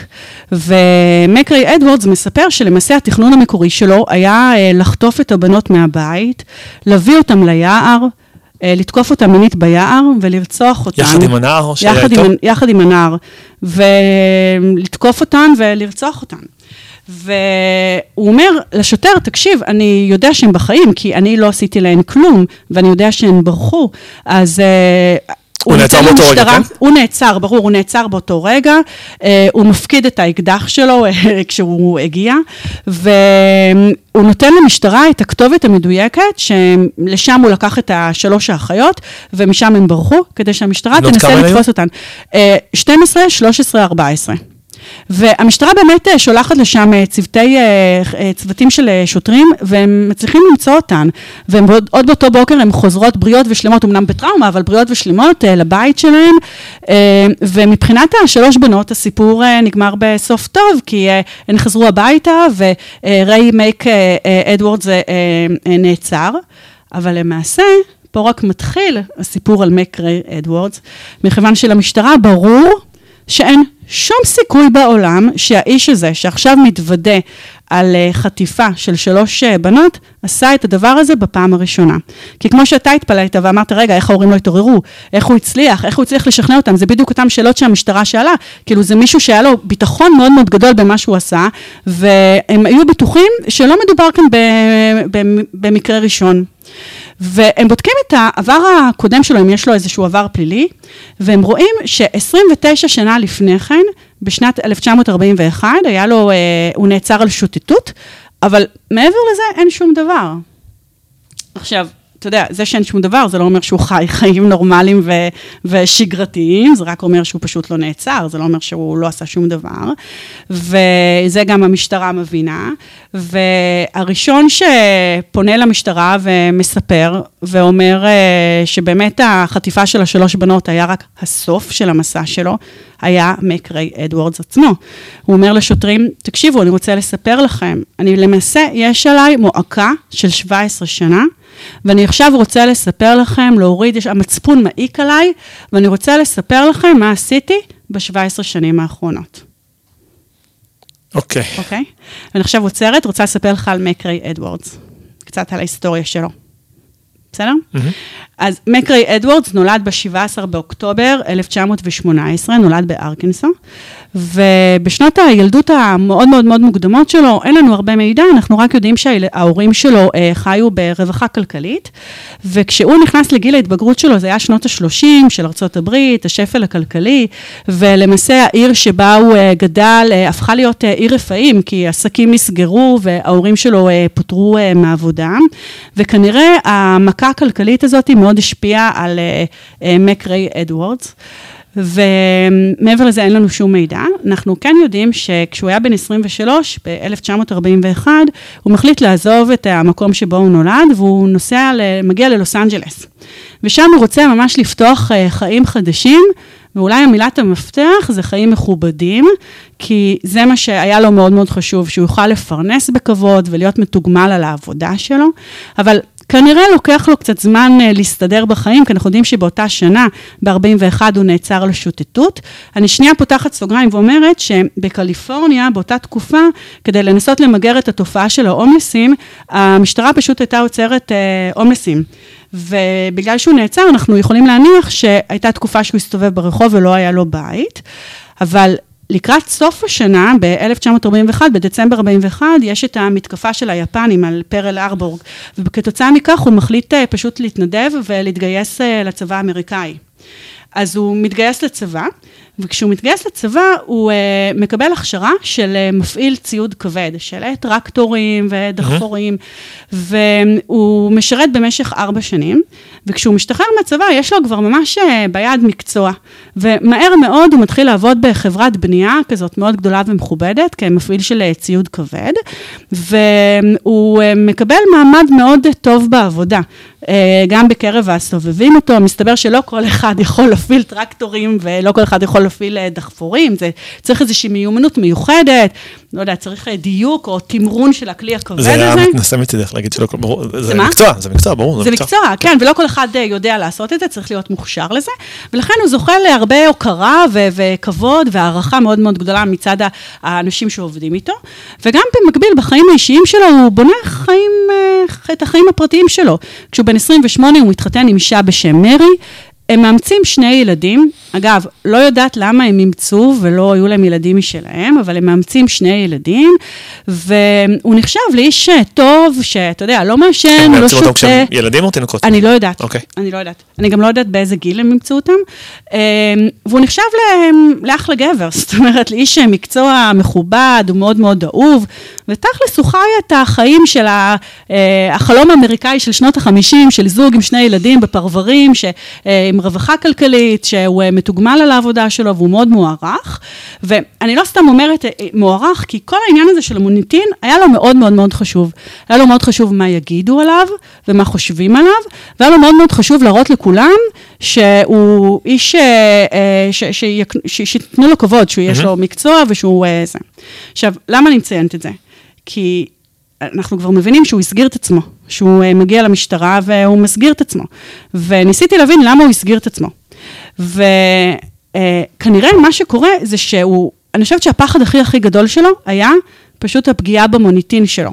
ומק ריי אדוורדס מספר שלמעשה התכנון המקורי שלו היה אה, לחטוף את הבנות מהבית, להביא אותם ליער, לתקוף אותם מינית ביער ולרצוח אותן. יחד עם הנער שהיה יחד איתו? עם, יחד עם הנער, ולתקוף אותן ולרצוח אותן. והוא אומר לשוטר, תקשיב, אני יודע שהם בחיים, כי אני לא עשיתי להן כלום, ואני יודע שהן ברחו, אז... אה, הוא נעצר באותו רגע, למשטרה- כן? הוא נעצר, ברור, הוא נעצר באותו רגע, אה, הוא מפקיד את האקדח שלו אה, כשהוא הגיע, והוא נותן למשטרה את הכתובת המדויקת, שלשם הוא לקח את השלוש האחיות, ומשם הם ברחו, כדי שהמשטרה תנסה היו? לתפוס אותן. אה, 12, 13, 14. והמשטרה באמת אה, שולחת לשם אה, צוותי, אה, צוותים של שוטרים, והם מצליחים למצוא אותן. ועוד עוד באותו בוקר הן חוזרות בריאות ושלמות, אמנם בטראומה, אבל בריאות ושלמות לבית שלהן. ומבחינת השלוש בנות, הסיפור נגמר בסוף טוב, כי הן חזרו הביתה, וריי מייק אה, נעצר. אבל למעשה, פה רק מתחיל הסיפור על מק ריי אדוורדס, מכיוון שלמשטרה ברור שאין שום סיכוי בעולם שהאיש הזה, שעכשיו מתוודה על אה, חטיפה של שלוש אה, בנות, עשה את הדבר הזה בפעם הראשונה. כי כמו שאתה התפלאת ואמרת, רגע, איך ההורים לא התעוררו? איך הוא הצליח? איך הוא הצליח לשכנע אותם? זה בדיוק אותן שאלות שהמשטרה שאלה. כאילו, זה מישהו שהיה לו ביטחון מאוד מאוד גדול במה שהוא עשה, והם היו בטוחים שלא מדובר כאן במקרה ראשון. והם בודקים את העבר הקודם שלו, אם יש לו איזשהו עבר פלילי, והם רואים ש-29 שנה לפני כן, בשנת 1941, היה לו, אה, הוא נעצר על שוטטות, אבל מעבר לזה אין שום דבר. עכשיו, אתה יודע, זה שאין שום דבר, זה לא אומר שהוא חי חיים נורמליים ו- ושגרתיים, זה רק אומר שהוא פשוט לא נעצר, זה לא אומר שהוא לא עשה שום דבר. וזה גם המשטרה מבינה. והראשון שפונה למשטרה ומספר, ואומר אה, שבאמת החטיפה של השלוש בנות היה רק הסוף של המסע שלו, היה מק ריי אדוורדס עצמו. הוא אומר לשוטרים, תקשיבו, אני רוצה לספר לכם, אני למעשה, יש עליי מועקה של 17 שנה, ואני עכשיו רוצה לספר לכם, להוריד, יש, המצפון מעיק עליי, ואני רוצה לספר לכם מה עשיתי ב-17 שנים האחרונות. אוקיי. אוקיי. אוקיי? אוקיי? ואני עכשיו עוצרת, רוצה לספר לך על מק ריי אדוורדס. קצת על ההיסטוריה שלו. בסדר? Mm-hmm. אז מק ריי אדוורדס נולד ב-17 באוקטובר 1918, נולד בארקנסו, ובשנות הילדות המאוד מאוד מאוד מוקדמות שלו, אין לנו הרבה מידע, אנחנו רק יודעים שההורים שלו אה, חיו ברווחה כלכלית, וכשהוא נכנס לגיל ההתבגרות שלו, זה היה שנות ה-30 של ארצות הברית, השפל הכלכלי, ולמעשה העיר שבה הוא אה, גדל אה, הפכה להיות אה, עיר רפאים, כי עסקים נסגרו וההורים שלו אה, פוטרו אה, מעבודה, וכנראה המכה הכלכלית הזאת מאוד השפיעה על מק ריי אדוורדס. ומעבר לזה אין לנו שום מידע. אנחנו כן יודעים שכשהוא היה בן 23, ב-1941, הוא מחליט לעזוב את המקום שבו הוא נולד, והוא נוסע, מגיע ללוס אנג'לס. ושם הוא רוצה ממש לפתוח אה, חיים חדשים, ואולי המילת המפתח זה חיים מכובדים, כי זה מה שהיה לו מאוד מאוד חשוב, שהוא יוכל לפרנס בכבוד ולהיות מתוגמל על העבודה שלו, אבל כנראה לוקח לו קצת זמן uh, להסתדר בחיים, כי אנחנו יודעים שבאותה שנה, ב-41 הוא נעצר לשוטטות. אני שנייה פותחת סוגריים ואומרת שבקליפורניה, באותה תקופה, כדי לנסות למגר את התופעה של ההומלסים, המשטרה פשוט הייתה עוצרת הומלסים. ובגלל שהוא נעצר, אנחנו יכולים להניח שהייתה תקופה שהוא הסתובב ברחוב ולא היה לו בית. אבל לקראת סוף השנה, ב-1941, בדצמבר 41, יש את המתקפה של היפנים על פרל ארבורג, וכתוצאה מכך הוא מחליט אה, פשוט להתנדב ולהתגייס אה, לצבא האמריקאי. אז הוא מתגייס לצבא, וכשהוא מתגייס לצבא, הוא uh, מקבל הכשרה של uh, מפעיל ציוד כבד, של טרקטורים ודחפורים. והוא משרת במשך ארבע שנים, וכשהוא משתחרר מהצבא, יש לו כבר ממש uh, ביד מקצוע, ומהר מאוד הוא מתחיל לעבוד בחברת בנייה כזאת מאוד גדולה ומכובדת, כמפעיל של uh, ציוד כבד, והוא uh, מקבל מעמד מאוד טוב בעבודה. גם בקרב הסובבים אותו, מסתבר שלא כל אחד יכול להפעיל טרקטורים ולא כל אחד יכול להפעיל אה, דחפורים, זה צריך איזושהי מיומנות מיוחדת, לא יודע, צריך אה, דיוק או תמרון של הכלי הכבד הזה. זה היה מתנשא מצידך להגיד שלא, ברור, זה מקצוע, זה מקצוע, ברור, זה מקצוע. כן, ולא כל אחד אה, יודע לעשות את זה, צריך להיות מוכשר לזה, ולכן הוא זוכה להרבה הוקרה וכבוד והערכה מאוד מאוד גדולה מצד האנשים שעובדים איתו, וגם במקביל, בחיים האישיים שלו, הוא בונה חיים, את החיים הפרטיים שלו. כשהוא בן 28, הוא מתחתן עם אישה בשם מרי, הם מאמצים שני ילדים, אגב, לא יודעת למה הם אימצו ולא היו להם ילדים משלהם, אבל הם מאמצים שני ילדים, והוא נחשב לאיש טוב, שאתה יודע, לא מעשן, לא שותה. כשהם ילדים או תינוקות? אני לא יודעת. אוקיי. אני לא יודעת. אני גם לא יודעת באיזה גיל הם אימצו אותם. אמ, והוא נחשב לאחלה גבר, זאת אומרת, לאיש מקצוע מכובד, הוא מאוד מאוד אהוב, ותכלס הוא חי את החיים של אה, החלום האמריקאי של שנות החמישים, של זוג עם שני ילדים בפרברים, ש... אה, עם רווחה כלכלית, שהוא אה, מתוגמל על העבודה שלו והוא מאוד מוערך. ואני לא סתם אומרת אה, מוערך, כי כל העניין הזה של המוניטין היה לו מאוד מאוד מאוד חשוב. היה לו מאוד חשוב מה יגידו עליו ומה חושבים עליו, והיה לו מאוד מאוד חשוב להראות לכולם שהוא איש, שייתנו לו כבוד, שיש לו מקצוע ושהוא זה. עכשיו, למה אני מציינת את זה? כי אנחנו כבר מבינים שהוא הסגיר את עצמו, שהוא אה, מגיע למשטרה והוא מסגיר את עצמו. וניסיתי להבין למה הוא הסגיר את עצמו. וכנראה מה שקורה זה שהוא, אני חושבת שהפחד הכי הכי גדול שלו היה פשוט הפגיעה במוניטין שלו.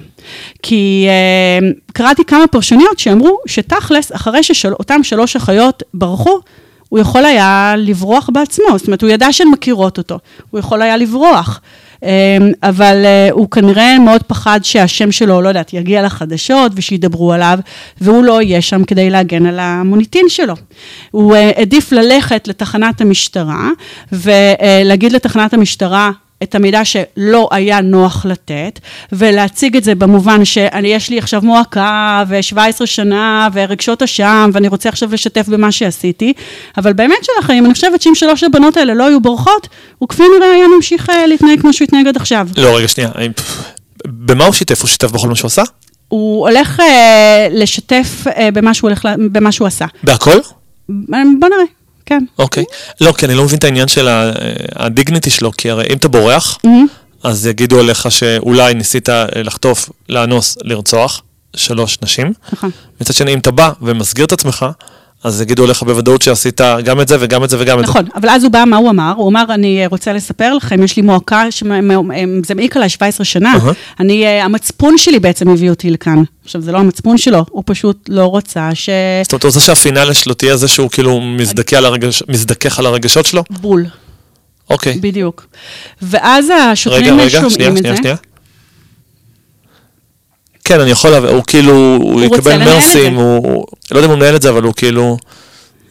כי uh, קראתי כמה פרשניות שאמרו שתכלס, אחרי שאותם שלוש אחיות ברחו, הוא יכול היה לברוח בעצמו, זאת אומרת, הוא ידע שהן מכירות אותו, הוא יכול היה לברוח. אמ, אבל אה, הוא כנראה מאוד פחד שהשם שלו, לא יודעת, יגיע לחדשות ושידברו עליו, והוא לא יהיה שם כדי להגן על המוניטין שלו. הוא אה, העדיף ללכת לתחנת המשטרה ולהגיד לתחנת המשטרה, את המידע שלא היה נוח לתת, ולהציג את זה במובן שיש לי עכשיו מועקה, ו-17 שנה, ורגשות אשם, ואני רוצה עכשיו לשתף במה שעשיתי, אבל באמת של החיים, אני חושבת שאם שלוש הבנות האלה לא היו בורחות, הוא כפי נראה היה ממשיך אה, להתנהג כמו שהוא התנהג עד עכשיו. לא, רגע, שנייה. במה הוא שיתף? הוא שיתף בכל מה שהוא עשה? הוא הולך אה, לשתף אה, במה, שהוא הולך, במה שהוא עשה. בהכל? בוא נראה. כן. אוקיי. לא, כי אני לא מבין את העניין של הדיגניטי שלו, כי הרי אם אתה בורח. אז יגידו עליך שאולי ניסית אה, לחטוף, לאנוס, לרצוח שלוש נשים. נכון. מצד שני, אם אתה בא ומסגיר את עצמך, אז יגידו לך בוודאות שעשית גם את זה וגם את זה וגם את זה. נכון, אבל אז הוא בא, מה הוא אמר? הוא אמר, אני רוצה לספר לכם, יש לי מועקה, זה מעיק עליי 17 שנה. אני, אה, המצפון שלי בעצם הביא אותי לכאן. עכשיו, זה לא המצפון שלו, הוא פשוט לא רוצה ש... זאת אומרת, הוא רוצה שהפינאלה שלו תהיה זה שהוא כאילו מזדכך על הרגשות שלו? בול. אוקיי. בדיוק. ואז השוטרים שומעים את זה. רגע, רגע, שנייה, שנייה, שנייה. כן, אני יכול, הוא כאילו, הוא, הוא יקבל מרסים, הוא, לא יודע אם הוא מנהל את זה, אבל הוא כאילו,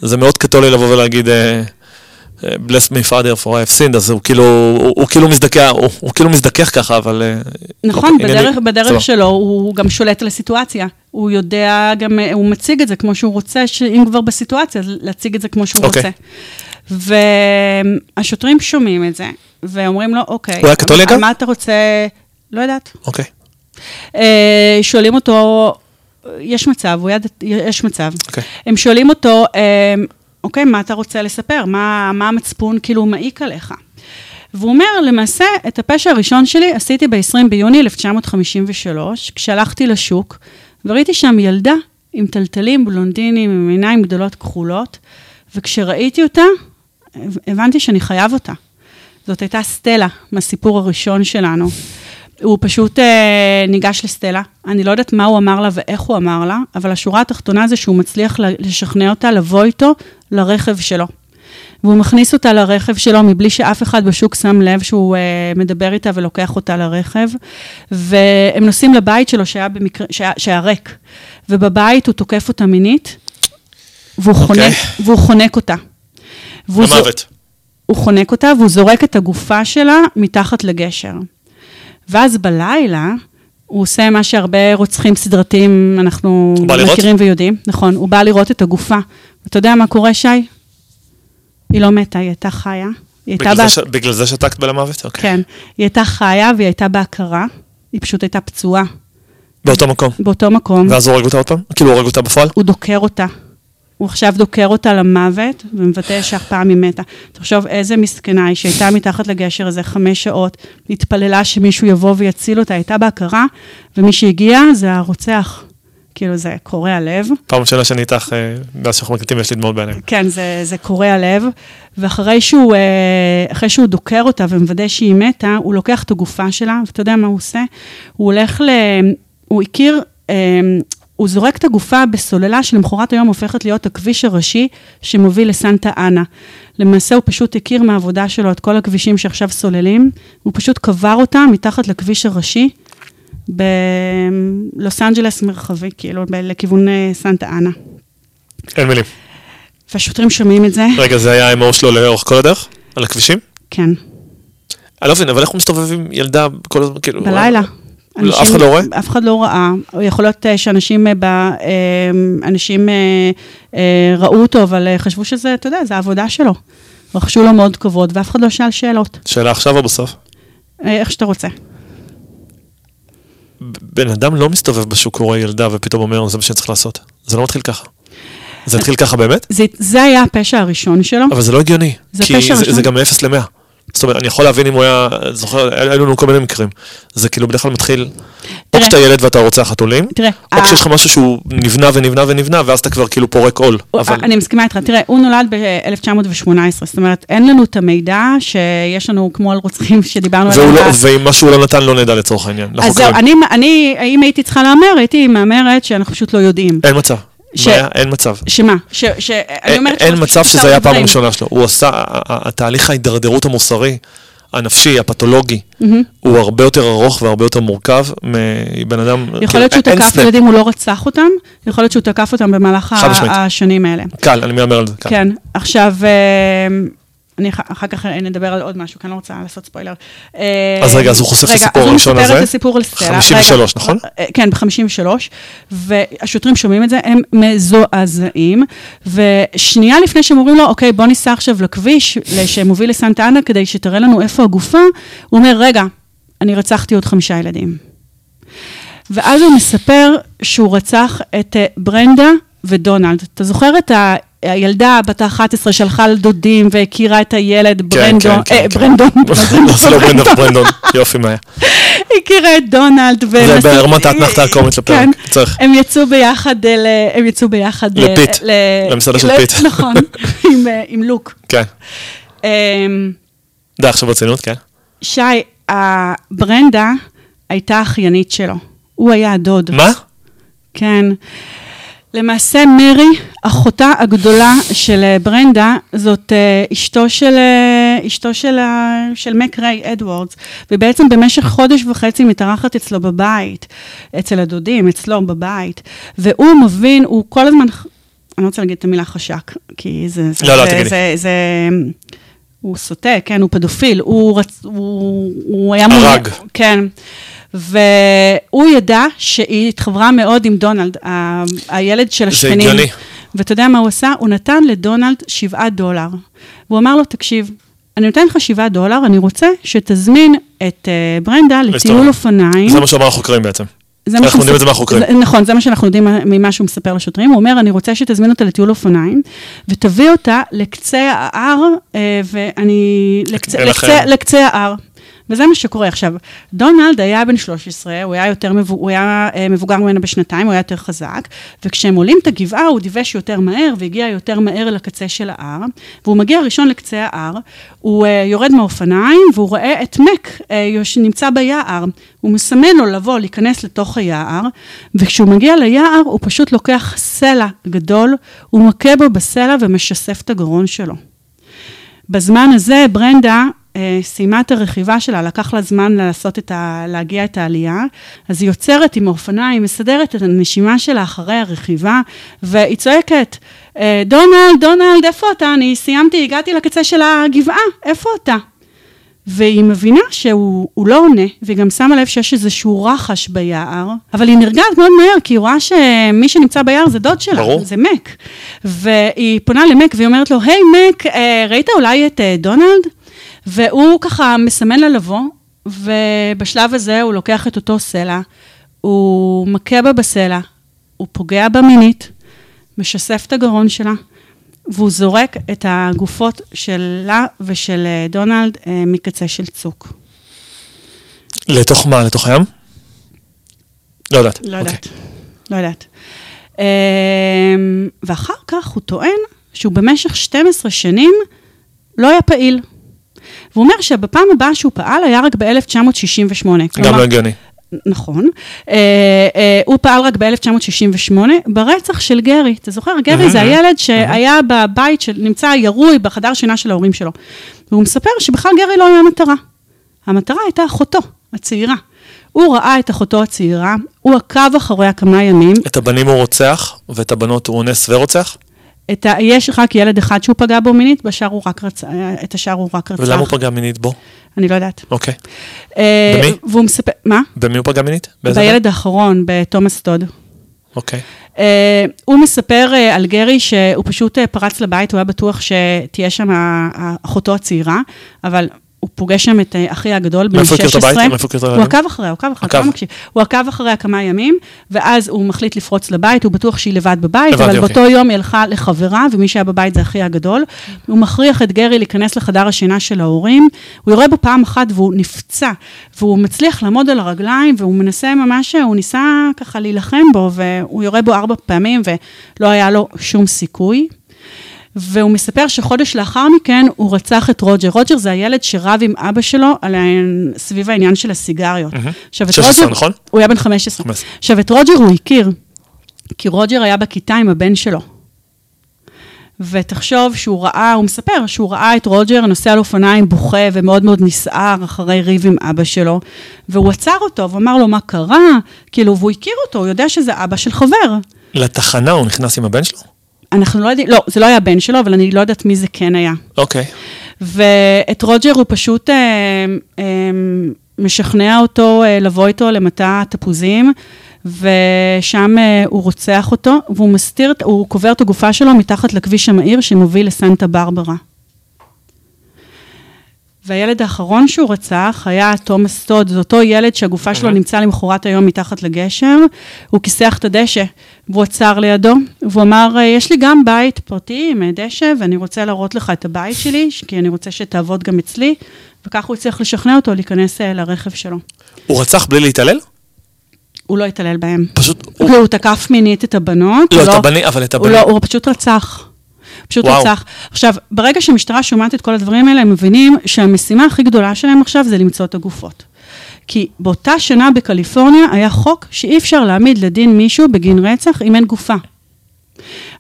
זה מאוד קתולי לבוא ולהגיד, אה, אה, bless me father for I have sinned, אז הוא כאילו, הוא, הוא כאילו מזדכך, הוא, הוא כאילו מזדכך ככה, אבל... אה, נכון, אוקיי, בדרך, ענייני, בדרך שלו הוא גם שולט על הסיטואציה. הוא יודע גם, הוא מציג את זה כמו שהוא רוצה, שאם כבר בסיטואציה, אז להציג את זה כמו שהוא אוקיי. רוצה. והשוטרים שומעים את זה, ואומרים לו, אוקיי, הוא היה קתולי גם? מה אתה רוצה, לא יודעת. אוקיי. אה, שואלים אותו, יש מצב, הוא יד, יש מצב. Okay. אוקיי. הם שואלים אותו, אה, אוקיי, מה אתה רוצה לספר? מה, מה המצפון כאילו מעיק עליך? והוא אומר, למעשה, את הפשע הראשון שלי עשיתי ב-20 ביוני 1953, כשהלכתי לשוק, וראיתי שם ילדה עם טלטלים בלונדינים, עם עיניים גדולות כחולות, וכשראיתי אותה, הבנתי שאני חייב אותה. זאת הייתה סטלה מהסיפור הראשון שלנו. הוא פשוט אה, ניגש לסטלה, אני לא יודעת מה הוא אמר לה ואיך הוא אמר לה, אבל השורה התחתונה זה שהוא מצליח לשכנע אותה לבוא איתו לרכב שלו. והוא מכניס אותה לרכב שלו מבלי שאף אחד בשוק שם לב שהוא אה, מדבר איתה ולוקח אותה לרכב. והם נוסעים לבית שלו שהיה, במקרה, שהיה, שהיה ריק, ובבית הוא תוקף אותה מינית, והוא, okay. אוקיי. חונק, והוא חונק אותה. למוות. זו, הוא חונק אותה והוא זורק את הגופה שלה מתחת לגשר. ואז בלילה, הוא עושה מה שהרבה רוצחים סדרתיים אנחנו מכירים ויודעים. נכון, הוא בא לראות את הגופה. אתה יודע מה קורה, שי? היא לא מתה, היא הייתה חיה. היא בגלל, הייתה זה בה... ש... בגלל זה שתקת בלמוות? אוקיי. כן. היא הייתה חיה והיא הייתה בהכרה, היא פשוט הייתה פצועה. באותו מקום? באותו מקום. ואז הוא הורג אותה עוד פעם? כאילו הוא הורג אותה בפועל? הוא דוקר אותה. הוא עכשיו דוקר אותה למוות, ומבטא שאף פעם היא מתה. תחשוב איזה מסכנה היא שהייתה מתחת לגשר הזה חמש שעות, התפללה שמישהו יבוא ויציל אותה, הייתה בהכרה, ומי שהגיע זה הרוצח. כאילו, זה קורע לב. פעם ראשונה שאני איתך, אה, מאז שאנחנו מקליטים, יש לי דמעות בעיניים. כן, זה, זה קורע לב. ואחרי שהוא, אה, אחרי שהוא דוקר אותה ומוודא שהיא מתה, הוא לוקח את הגופה שלה, ואתה יודע מה הוא עושה? הוא הולך ל... הוא הכיר אה, הוא זורק את הגופה בסוללה שלמחרת היום הופכת להיות הכביש הראשי שמוביל לסנטה אנה. למעשה הוא פשוט הכיר מהעבודה שלו את כל הכבישים שעכשיו סוללים, הוא פשוט קבר אותם מתחת לכביש הראשי בלוס אנג'לס מרחבי, כאילו, לכיוון אה, סנטה אנה. אין מילים. והשוטרים שומעים את זה. רגע, זה היה האמור שלו לאורך כל הדרך? על הכבישים? כן. אני לא מבין, אבל איך הוא מסתובב עם ילדה כל הזמן, כאילו... בלילה. אנשים, אף אחד לא רואה? אף אחד לא ראה. יכול להיות אה, שאנשים אה, ב, אה, אנשים ראו אותו, אבל חשבו שזה, אתה יודע, זה העבודה שלו. רכשו לו מאוד כבוד, ואף אחד לא שאל שאלות. שאלה עכשיו או בסוף? איך שאתה רוצה. בן אדם לא מסתובב בשוק, הוא רואה ילדה ופתאום אומר, זה מה שאני צריך לעשות. זה לא מתחיל ככה. זה התחיל ככה באמת? זה, זה היה הפשע הראשון שלו. אבל זה לא הגיוני. זה כי זה, זה גם מ-0 ל-100. זאת אומרת, אני יכול להבין אם הוא היה, זוכר, היו לנו כל מיני מקרים. זה כאילו בדרך כלל מתחיל, או כשאתה ילד ואתה רוצה חתולים, או כשיש לך משהו שהוא נבנה ונבנה ונבנה, ואז אתה כבר כאילו פורק עול. אני מסכימה איתך, תראה, הוא נולד ב-1918, זאת אומרת, אין לנו את המידע שיש לנו כמו על רוצחים שדיברנו עליהם. לא, ואם משהו לא נתן, לא נדע לצורך העניין. אז זהו, אני, אם הייתי צריכה להמר, הייתי מהמרת שאנחנו פשוט לא יודעים. אין מצב. ש... אין מצב. שמה? ש... ש... אני אומרת... אין מצב שזה היה הפעם הראשונה שלו. הוא עשה, התהליך ההידרדרות המוסרי, הנפשי, הפתולוגי, mm-hmm. הוא הרבה יותר ארוך והרבה יותר מורכב מבן אדם... יכול להיות שהוא תקף ילדים, הוא לא רצח אותם, יכול להיות שהוא תקף אותם במהלך השנים האלה. קל, אני מהמר על זה. כן, עכשיו... אני אחר כך נדבר על עוד משהו, כי אני לא רוצה לעשות ספוילר. אז רגע, אז הוא חושף את הסיפור הראשון הזה? רגע, אז הוא מספר את הסיפור על סטלה. 53, נכון? כן, ב-53, והשוטרים שומעים את זה, הם מזועזעים, ושנייה לפני שהם אומרים לו, אוקיי, בוא ניסע עכשיו לכביש שמוביל לסנטה אנה, כדי שתראה לנו איפה הגופה, הוא אומר, רגע, אני רצחתי עוד חמישה ילדים. ואז הוא מספר שהוא רצח את ברנדה ודונלד. אתה זוכר את ה... הילדה בת ה-11 שלחה לדודים והכירה את הילד ברנדון, ברנדון. ברנדון, ברנדון, יופי מאיה. הכירה את דונלד. זה ברמת האתנחתה הקומית לפרק. צריך. הם יצאו ביחד, הם יצאו ביחד. לפיט, למסעדה של פיט. נכון, עם לוק. כן. די, עכשיו ברצינות, כן. שי, ברנדה הייתה אחיינית שלו. הוא היה הדוד. מה? כן. למעשה מרי, אחותה הגדולה של אה, ברנדה, זאת אה, אשתו של, אה, אשתו של, של מק ריי אדוורדס, ובעצם במשך חודש וחצי מתארחת אצלו בבית, אצל הדודים, אצלו בבית, והוא מבין, הוא כל הזמן, אני לא רוצה להגיד את המילה חשק, כי זה... זה לא, לא, תגידי. זה, זה, הוא סוטה, כן, הוא פדופיל, הוא, רצ, הוא, הוא היה... הרג. כן. והוא ידע שהיא התחברה מאוד עם דונלד, ה- הילד של השכנים. זה הגיוני. ואתה יודע מה הוא עשה? הוא נתן לדונלד שבעה דולר. והוא אמר לו, תקשיב, אני נותן לך שבעה דולר, אני רוצה שתזמין את uh, ברנדה לטיול אופניים. זה מה שאמר החוקרים בעצם. אנחנו יודעים את זה מהחוקרים. נכון, זה מה שאנחנו יודעים ממה שהוא מספר לשוטרים. הוא אומר, אני רוצה שתזמין אותה לטיול אופניים, ותביא אותה לקצה ההר, אה, ואני... לקצה, לקצה, לקצה ההר. וזה מה שקורה. עכשיו, דונלד היה בן 13, הוא היה יותר. הוא היה אה, מבוגר ממנו בשנתיים, הוא היה יותר חזק, וכשהם עולים את הגבעה, הוא דיווש יותר מהר, והגיע יותר מהר לקצה של ההר, והוא מגיע ראשון לקצה ההר, הוא uh, יורד מהאופניים, והוא רואה את מק uh, שנמצא ביער. הוא מסמן לו לבוא, להיכנס לתוך היער, וכשהוא מגיע ליער, הוא פשוט לוקח סלע גדול, הוא מכה בו בסלע ומשסף את הגרון שלו. בזמן הזה, ברנדה אה, סיימה את הרכיבה שלה, לקח לה זמן לעשות את ה... להגיע את העלייה, אז היא יוצרת עם האופניים, מסדרת את הנשימה שלה אחרי הרכיבה, והיא צועקת, אה, דונלד, דונלד, איפה אתה? אני סיימתי, הגעתי לקצה של הגבעה, איפה אתה? והיא מבינה שהוא לא עונה, והיא גם שמה לב שיש איזשהו רחש ביער, אבל היא נרגעת מאוד מהר, כי היא רואה שמי שנמצא ביער זה דוד שלה, ברור. זה מק. והיא פונה למק והיא אומרת לו, היי hey, מק, אה, ראית אולי את דונלד? והוא ככה מסמן לה לבוא, ובשלב הזה הוא לוקח את אותו סלע, הוא מכה בה בסלע, הוא פוגע בה מינית, משסף את הגרון שלה, והוא זורק את הגופות שלה ושל אה, דונלד אה, מקצה של צוק. לתוך מה? לתוך הים? לא יודעת. לא יודעת. Okay. אוקיי. לא יודעת. אמ, ואחר כך הוא טוען שהוא במשך 12 שנים לא היה פעיל. והוא אומר שבפעם הבאה שהוא פעל היה רק ב-1968. גם לא הגיוני. נכון. אה, אה, הוא פעל רק ב-1968 ברצח של גרי. אתה זוכר? גרי זה הילד שהיה בבית, שנמצא ירוי בחדר שינה של ההורים שלו. והוא מספר שבכלל גרי לא היה מטרה. המטרה הייתה אחותו, הצעירה. הוא ראה את אחותו הצעירה, הוא עקב אחריה כמה ימים. את הבנים הוא רוצח, ואת הבנות הוא אונס ורוצח? את ה... יש רק ילד אחד שהוא פגע בו מינית, בשאר הוא רק רצ... את השאר הוא רק רצח. ולמה הוא פגע מינית בו? אני לא יודעת. אוקיי. אה, במי? והוא מספר, מה? במי הוא פגע מינית? בילד האחרון, בתומאס טוד. אוקיי. אה, הוא מספר אה, על גרי שהוא פשוט פרץ לבית, הוא היה בטוח שתהיה שם אחותו הצעירה, אבל הוא פוגש שם את אה, אחי הגדול, בן 16. מאיפה הבית? הוא עקב אחריה, הוא עקב אחריה, לא מקשיב. הוא עקב אחריה כמה ימים, ואז הוא מחליט לפרוץ לבית, הוא בטוח שהיא לבד בבית, אבל באותו יום היא הלכה לחברה, ומי שהיה בבית זה אחי הגדול. הוא מכריח את גרי להיכנס לחדר השינה של ההורים, הוא יורה בו פעם אחת והוא נפצע, והוא מצליח לעמוד על הרגליים, והוא מנסה ממש, הוא ניסה ככה להילחם בו, והוא יורה בו ארבע פעמים, ולא היה לו שום סיכוי. והוא מספר שחודש לאחר מכן הוא רצח את רוג'ר. רוג'ר זה הילד שרב עם אבא שלו על. סביב העניין של הסיגריות. Mm-hmm. עכשיו, את 16, רוג'ר... נכון? הוא היה בן 15. 15. עכשיו, את רוג'ר הוא הכיר, כי רוג'ר היה בכיתה עם הבן שלו. ותחשוב שהוא ראה, הוא מספר שהוא ראה את רוג'ר נוסע על אופניים בוכה ומאוד מאוד נסער אחרי ריב עם אבא שלו, והוא עצר אותו ואמר לו מה קרה, כאילו, והוא הכיר אותו, הוא יודע שזה אבא של חבר. לתחנה הוא נכנס עם הבן שלו? אנחנו לא יודעים, לא, זה לא היה בן שלו, אבל אני לא יודעת מי זה כן היה. אוקיי. ואת רוג'ר הוא פשוט אה, אה, משכנע אותו אה, לבוא איתו למטע תפוזים, ושם אה, הוא רוצח אותו, והוא מסתיר, הוא קובר את הגופה שלו מתחת לכביש המהיר שמוביל לסנטה ברברה. והילד האחרון שהוא רצח היה תומאס טוד, זה אותו ילד שהגופה שלו נמצאה למחרת היום מתחת לגשר, הוא כיסח את הדשא, והוא עצר לידו, והוא אמר, יש לי גם בית פרטי עם דשא, ואני רוצה להראות לך את הבית שלי, כי אני רוצה שתעבוד גם אצלי, וכך הוא הצליח לשכנע אותו להיכנס אה, לרכב שלו. הוא רצח בלי להתעלל? הוא לא התעלל בהם. פשוט... הוא, הוא תקף מינית את הבנות. לא, את לא, הבנים, אבל את הבנים. הוא, לא, הוא פשוט רצח. פשוט וואו. רצח. עכשיו, ברגע שהמשטרה שומעת את כל הדברים האלה, הם מבינים שהמשימה הכי גדולה שלהם עכשיו זה למצוא את הגופות. כי באותה שנה בקליפורניה היה חוק שאי אפשר להעמיד לדין מישהו בגין רצח אם אין גופה.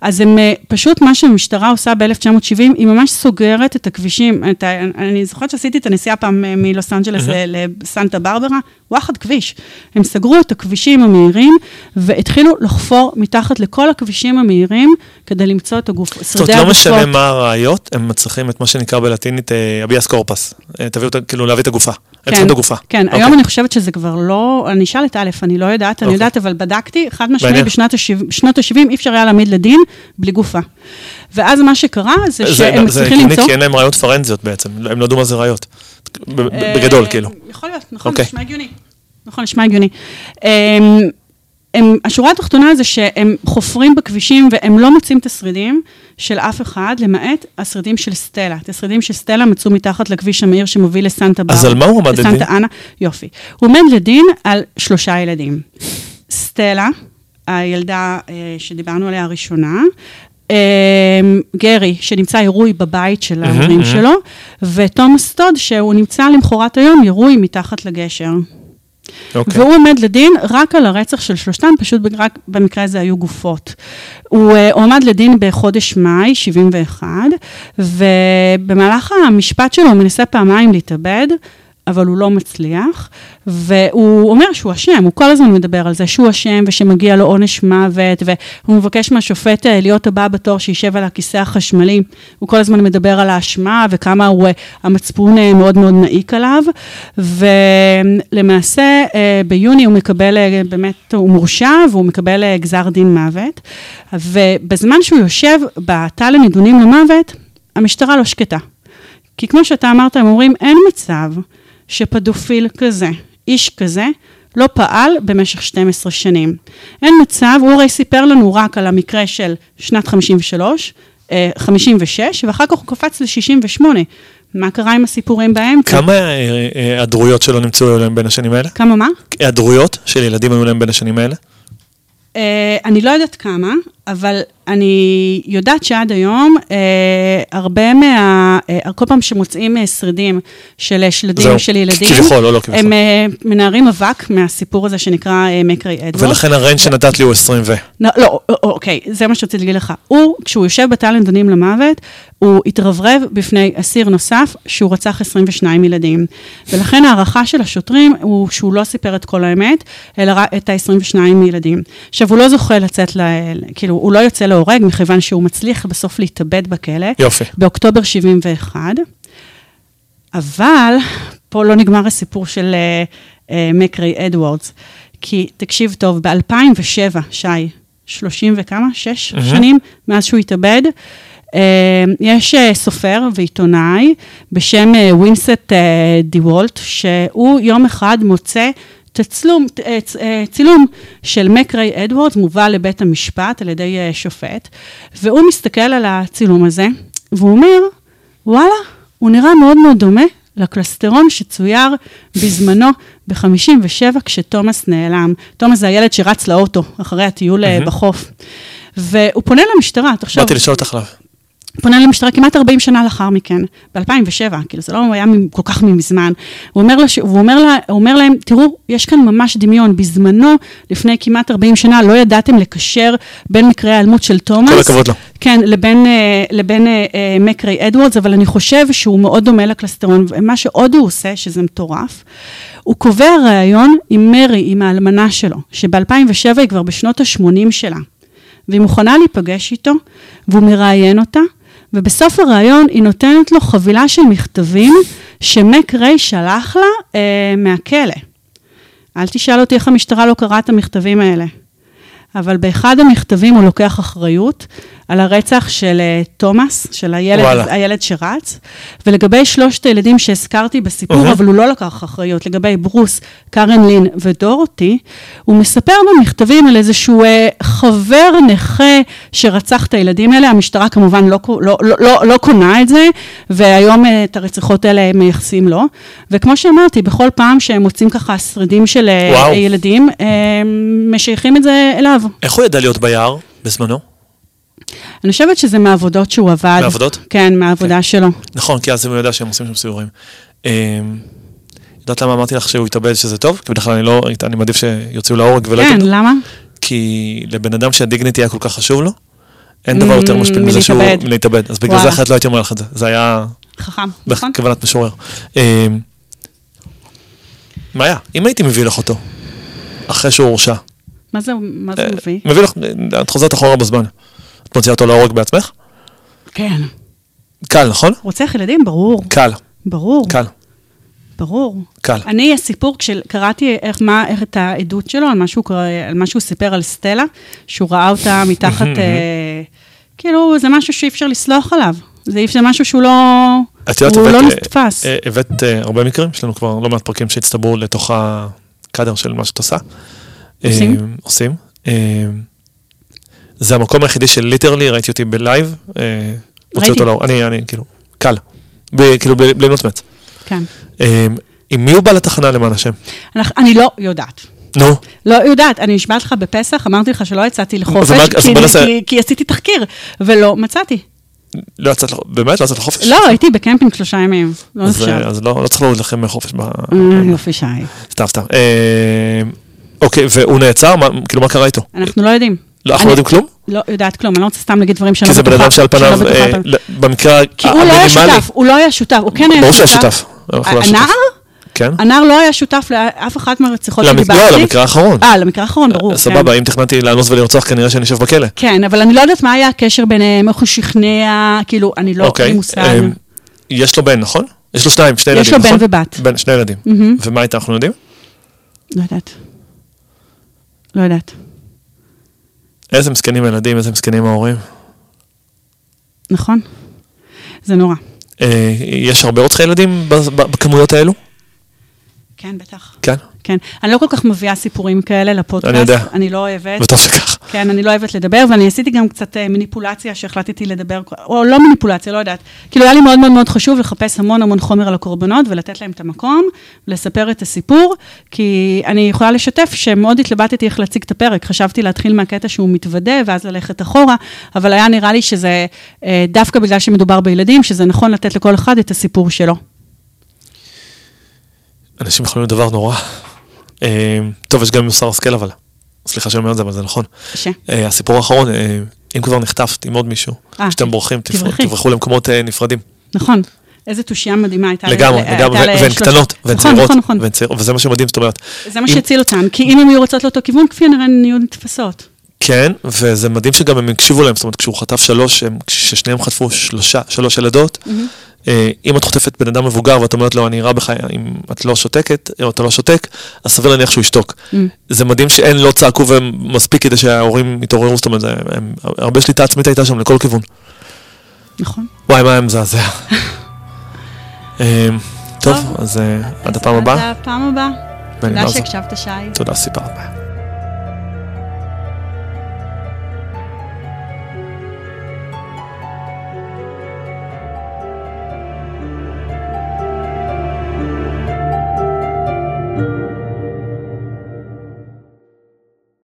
אז הם אה, פשוט, מה שהמשטרה עושה ב-1970, היא ממש סוגרת את הכבישים. את ה, אני זוכרת שעשיתי את הנסיעה פעם אה, מלוס אנג'לס לסנטה ברברה, וואחד כביש. הם סגרו את הכבישים המהירים, והתחילו לחפור מתחת לכל הכבישים המהירים, כדי למצוא את הגוף, שרידי הגופות. זאת אומרת, לא משנה מה הראיות, הם מצליחים את מה שנקרא בלטינית אביאס קורפס. תביאו, כאילו, להביא את הגופה. הם צריכים את הגופה. כן, okay. היום אוקיי. אני חושבת שזה כבר לא, אני אשאל את א', אני לא יודעת, okay. אני אוקיי. יודעת, אבל בדקתי, חד משמעית, בשנות ה-70 אי אפשר היה להעמיד לדין בלי גופה. ואז מה שקרה זה שהם צריכים למצוא... זה כי אין להם ראיות פרנזיות בעצם, הם לא יודעים מה זה ראיות. בגדול, כאילו. יכול להיות, נכון, אוקיי. נשמע הגיוני. נכון, נשמע הגיוני. הם, השורה התחתונה זה שהם חופרים בכבישים והם לא מוצאים את השרידים של אף אחד, למעט השרידים של סטלה. את השרידים של סטלה מצאו מתחת לכביש המהיר שמוביל לסנטה בר. אז על מה הוא עמד לדין? אנה, יופי. הוא עומד לדין על שלושה ילדים. סטלה, הילדה אה, שדיברנו עליה הראשונה, אה, גרי, שנמצא ירוי בבית של ההורים שלו, ותומאס טוד, שהוא נמצא למחרת היום ירוי מתחת לגשר. Okay. אוקיי. והוא עומד לדין רק על הרצח של שלושתם, פשוט רק במקרה הזה היו גופות. הוא uh, עומד לדין בחודש מאי 71, ובמהלך המשפט שלו הוא מנסה פעמיים להתאבד. אבל הוא לא מצליח, והוא אומר שהוא אשם, הוא כל הזמן מדבר על זה שהוא אשם ושמגיע לו עונש מוות, והוא מבקש מהשופט אה, להיות הבא בתור שישב על הכיסא החשמלי. הוא כל הזמן מדבר על האשמה וכמה הוא, אה, המצפון אה, מאוד מאוד מעיק עליו, ולמעשה ביוני הוא מקבל, באמת, הוא מורשע והוא מקבל גזר דין מוות, ובזמן שהוא יושב בתא לנידונים למוות, המשטרה לא שקטה. כי כמו שאתה אמרת, הם אומרים, אין מצב שפדופיל כזה, איש כזה, לא פעל במשך 12 שנים. אין מצב, הוא הרי סיפר לנו רק על המקרה של שנת 53, 56, אה, ואחר כך הוא קפץ ל-68. מה קרה עם הסיפורים באמצע? כמה היעדרויות שלו נמצאו להם בין השנים האלה? כמה מה? היעדרויות של ילדים היו להם בין השנים האלה? אני לא יודעת כמה, אבל אני יודעת שעד היום, uh, הרבה מה... Uh, כל פעם שמוצאים uh, שרידים של שלדים של ילדים, כביכול, לא, לא כביכול. הם uh, מנערים אבק מהסיפור הזה שנקרא uh, מקרי אדוורד. ולכן הריינג' שנתת לי הוא 20 ו... לא, לא, אוקיי, זה מה שרציתי להגיד לך. הוא, כשהוא יושב בתא לנדונים למוות, הוא התרברב בפני אסיר נוסף שהוא רצח 22 ילדים. ולכן ההערכה של השוטרים הוא שהוא לא סיפר את כל האמת, אלא את ה-22 ילדים. עכשיו, הוא לא זוכה לצאת, ל... כאילו, הוא לא יוצא להורג, מכיוון שהוא מצליח בסוף להתאבד בכלא. יופי. באוקטובר 71. אבל פה לא נגמר הסיפור של אה, אה, מק ריי אדוורדס. כי תקשיב טוב, ב-2007, שי, 30 וכמה? 6 mm-hmm. שנים מאז שהוא התאבד, יש סופר ועיתונאי בשם ווינסט די וולט, שהוא יום אחד מוצא תצלום, צילום של מקריי אדוארדס מובא לבית המשפט על ידי שופט, והוא מסתכל על הצילום הזה, והוא אומר, וואלה, הוא נראה מאוד מאוד דומה לקלסטרון שצויר בזמנו ב-57 כשתומאס נעלם. תומאס זה הילד שרץ לאוטו אחרי הטיול mm-hmm. בחוף. והוא פונה למשטרה, תחשוב. באתי לשאול אותך עליו. פונה למשטרה כמעט 40 שנה לאחר מכן, ב-2007, כאילו זה לא היה כל כך מזמן. הוא אומר, לש... הוא, אומר לה... הוא אומר להם, תראו, יש כאן ממש דמיון. בזמנו, לפני כמעט 40 שנה, לא ידעתם לקשר בין מקרי ההיעלמות של תומאס. כל הכבוד לו. כן, לבין, אה, לבין אה, אה, מק ריי אדוורדס, אבל אני חושב שהוא מאוד דומה לקלסטרון, ומה שעוד הוא עושה, שזה מטורף, הוא קובע ראיון עם מרי, עם האלמנה שלו, שב-2007 היא כבר בשנות ה-80 שלה, והיא מוכנה להיפגש איתו, והוא מראיין אותה. ובסוף הראיון היא נותנת לו חבילה של מכתבים שמק ריי שלח לה אה, מהכלא. אל תשאל אותי איך המשטרה לא קראה את המכתבים האלה. אבל באחד המכתבים הוא לוקח אחריות על הרצח של uh, תומאס, של הילד, הילד שרץ, ולגבי שלושת הילדים שהזכרתי בסיפור, uh-huh. אבל הוא לא לקח אחריות, לגבי ברוס, קארן לין ודורותי, הוא מספר במכתבים על איזשהו uh, חבר נכה שרצח את הילדים האלה, המשטרה כמובן לא, לא, לא, לא, לא קונה את זה, והיום uh, את הרציחות האלה הם מייחסים לו, וכמו שאמרתי, בכל פעם שהם מוצאים ככה שרידים של uh, ילדים, משייכים את זה אליו. איך הוא ידע להיות ביער בזמנו? אני חושבת שזה מהעבודות שהוא עבד. מעבודות? כן, מהעבודה כן. שלו. נכון, כי אז הוא יודע שהם עושים שם סיורים. אמ, יודעת למה אמרתי לך שהוא יתאבד שזה טוב? כי בדרך כלל אני לא, אני מעדיף שיוציאו להורג ולא כן, למה? כי לבן אדם שהדיגניטי היה כל כך חשוב לו, אין דבר יותר משפיל מזה שהוא להתאבד. אז בגלל זה אחרת לא הייתי אומר לך את זה. זה היה... חכם, נכון? בכוונת משורר. אמ, מה היה? אם הייתי מביא לך אותו, אחרי שהוא הורשע. מה זה אה, מביא? מביא לך, את חוזרת אחורה בזמן. את מוציאה אותו להורג בעצמך? כן. קל, נכון? רוצח ילדים? ברור. קל. ברור. קל. ברור. קל. אני, הסיפור, כשקראתי איך, מה, איך את העדות שלו, על מה שהוא, על מה שהוא סיפר על סטלה, שהוא ראה אותה מתחת, אה, כאילו, זה משהו שאי אפשר לסלוח עליו. זה, זה משהו שהוא לא, את יודעת, הוא הבאת, לא נתפס. אה, הבאת אה, הרבה מקרים, יש לנו כבר לא מעט פרקים שהצטברו לתוך הקאדר של מה שאת עושה. עושים? אה, עושים. אה, זה המקום היחידי של ליטרלי, ראיתי אותי בלייב, אה, מוציא אותו לאור, אני, אני, כאילו, קל, כאילו, בלי נוטמט. כן. עם מי הוא בא לתחנה למען השם? אני לא יודעת. נו. לא יודעת, אני נשבעת לך בפסח, אמרתי לך שלא יצאתי לחופש, כי, כי, כי עשיתי תחקיר, ולא מצאתי. לא יצאת, באמת? לא יצאת לחופש? לא, הייתי בקמפינג שלושה ימים, לא נחשב. אז לא, לא צריך להוריד לכם חופש. יופי, שי. סתם, סתם. אוקיי, והוא נעצר? כאילו, מה קרה איתו? אנחנו לא יודעים. לא, אנחנו לא יודעים כלום? לא יודעת כלום, אני לא רוצה סתם להגיד דברים שאני לא בטוחה. כי זה בן אדם שעל פניו, אה, במקרה המינימלי... כי הוא לא היה שותף, הוא לא היה שותף, הוא כן היה שותף. ברור שהיה שותף. הנער? כן. הנער לא היה שותף לאף אחת מהרציחות שדיברתי. לא, למקרה האחרון. אה, למקרה האחרון, ברור. כן. סבבה, אם תכננתי לאנוס ולרצוח, כנראה שאני אשב בכלא. כן, אבל אני לא יודעת מה היה הקשר ביניהם, איך הוא שכנע, כאילו, אני לא, אוקיי, מושג. אמ, יש לו בן, נכון? יש לו שניים, שני ילדים, נכון? יש לו בן ובת. בן, שני ילדים. ומה איתה אנחנו יודעים? לא יודעת. לא יודעת. איזה מסכנים הילדים, איזה מסכנים ההורים. נכון. זה נורא. אה, יש הרבה רוצחי ילדים בכמויות האלו? כן, בטח. כן? כן. אני לא כל כך מביאה סיפורים כאלה לפודקאסט. אני יודע. אני לא אוהבת. וטוב שכך. כן, אני לא אוהבת לדבר, ואני עשיתי גם קצת אה, מניפולציה שהחלטתי לדבר, או לא מניפולציה, לא יודעת. כאילו, היה לי מאוד מאוד מאוד חשוב לחפש המון המון חומר על הקורבנות ולתת להם את המקום, ולספר את הסיפור, כי אני יכולה לשתף שמאוד התלבטתי איך להציג את הפרק. חשבתי להתחיל מהקטע שהוא מתוודה, ואז ללכת אחורה, אבל היה נראה לי שזה אה, דווקא בגלל שמדובר בילדים, שזה נכון לתת לכל אחד את הסיפור שלו. אנשים יכולים לדבר נורא. אה, טוב, יש גם מוסר השכל אבל. סליחה שאני אומר את זה, אבל זה נכון. קשה. אה, הסיפור האחרון, אה, אם כבר נחטפת עם עוד מישהו, כשאתם בורחים, תברחו למקומות נפרדים. נכון. איזה תושייה מדהימה הייתה לגמרי, לגמרי, והן קטנות, והן נכון, צעירות, נכון, נכון. וזה מה שמדהים, זאת אומרת. זה מה שהציל אותן, כי אם הן היו רוצות לאותו כיוון, כפי הנראה הן יהיו נתפסות. כן, וזה מדהים שגם הם הקשיבו להם, זאת אומרת, כשהוא חטף שלוש, כששניהם חטפו שלושה, שלוש ילדות, אה, אם את חוטפת בן אדם מבוגר ואת אומרת לו, אני רע בך, אם את לא שותקת, או אתה לא שותק, אז סביר להניח שהוא ישתוק. Mm. זה מדהים שאין, לא צעקו והם מספיק כדי שההורים יתעוררו, זאת אומרת, הם, הרבה שליטה עצמית הייתה שם לכל כיוון. נכון. וואי, מה היה מזעזע. טוב, אז עד הפעם הבאה. עד הפעם הבאה. תודה שהקשבת, שי. תודה, סיפרת.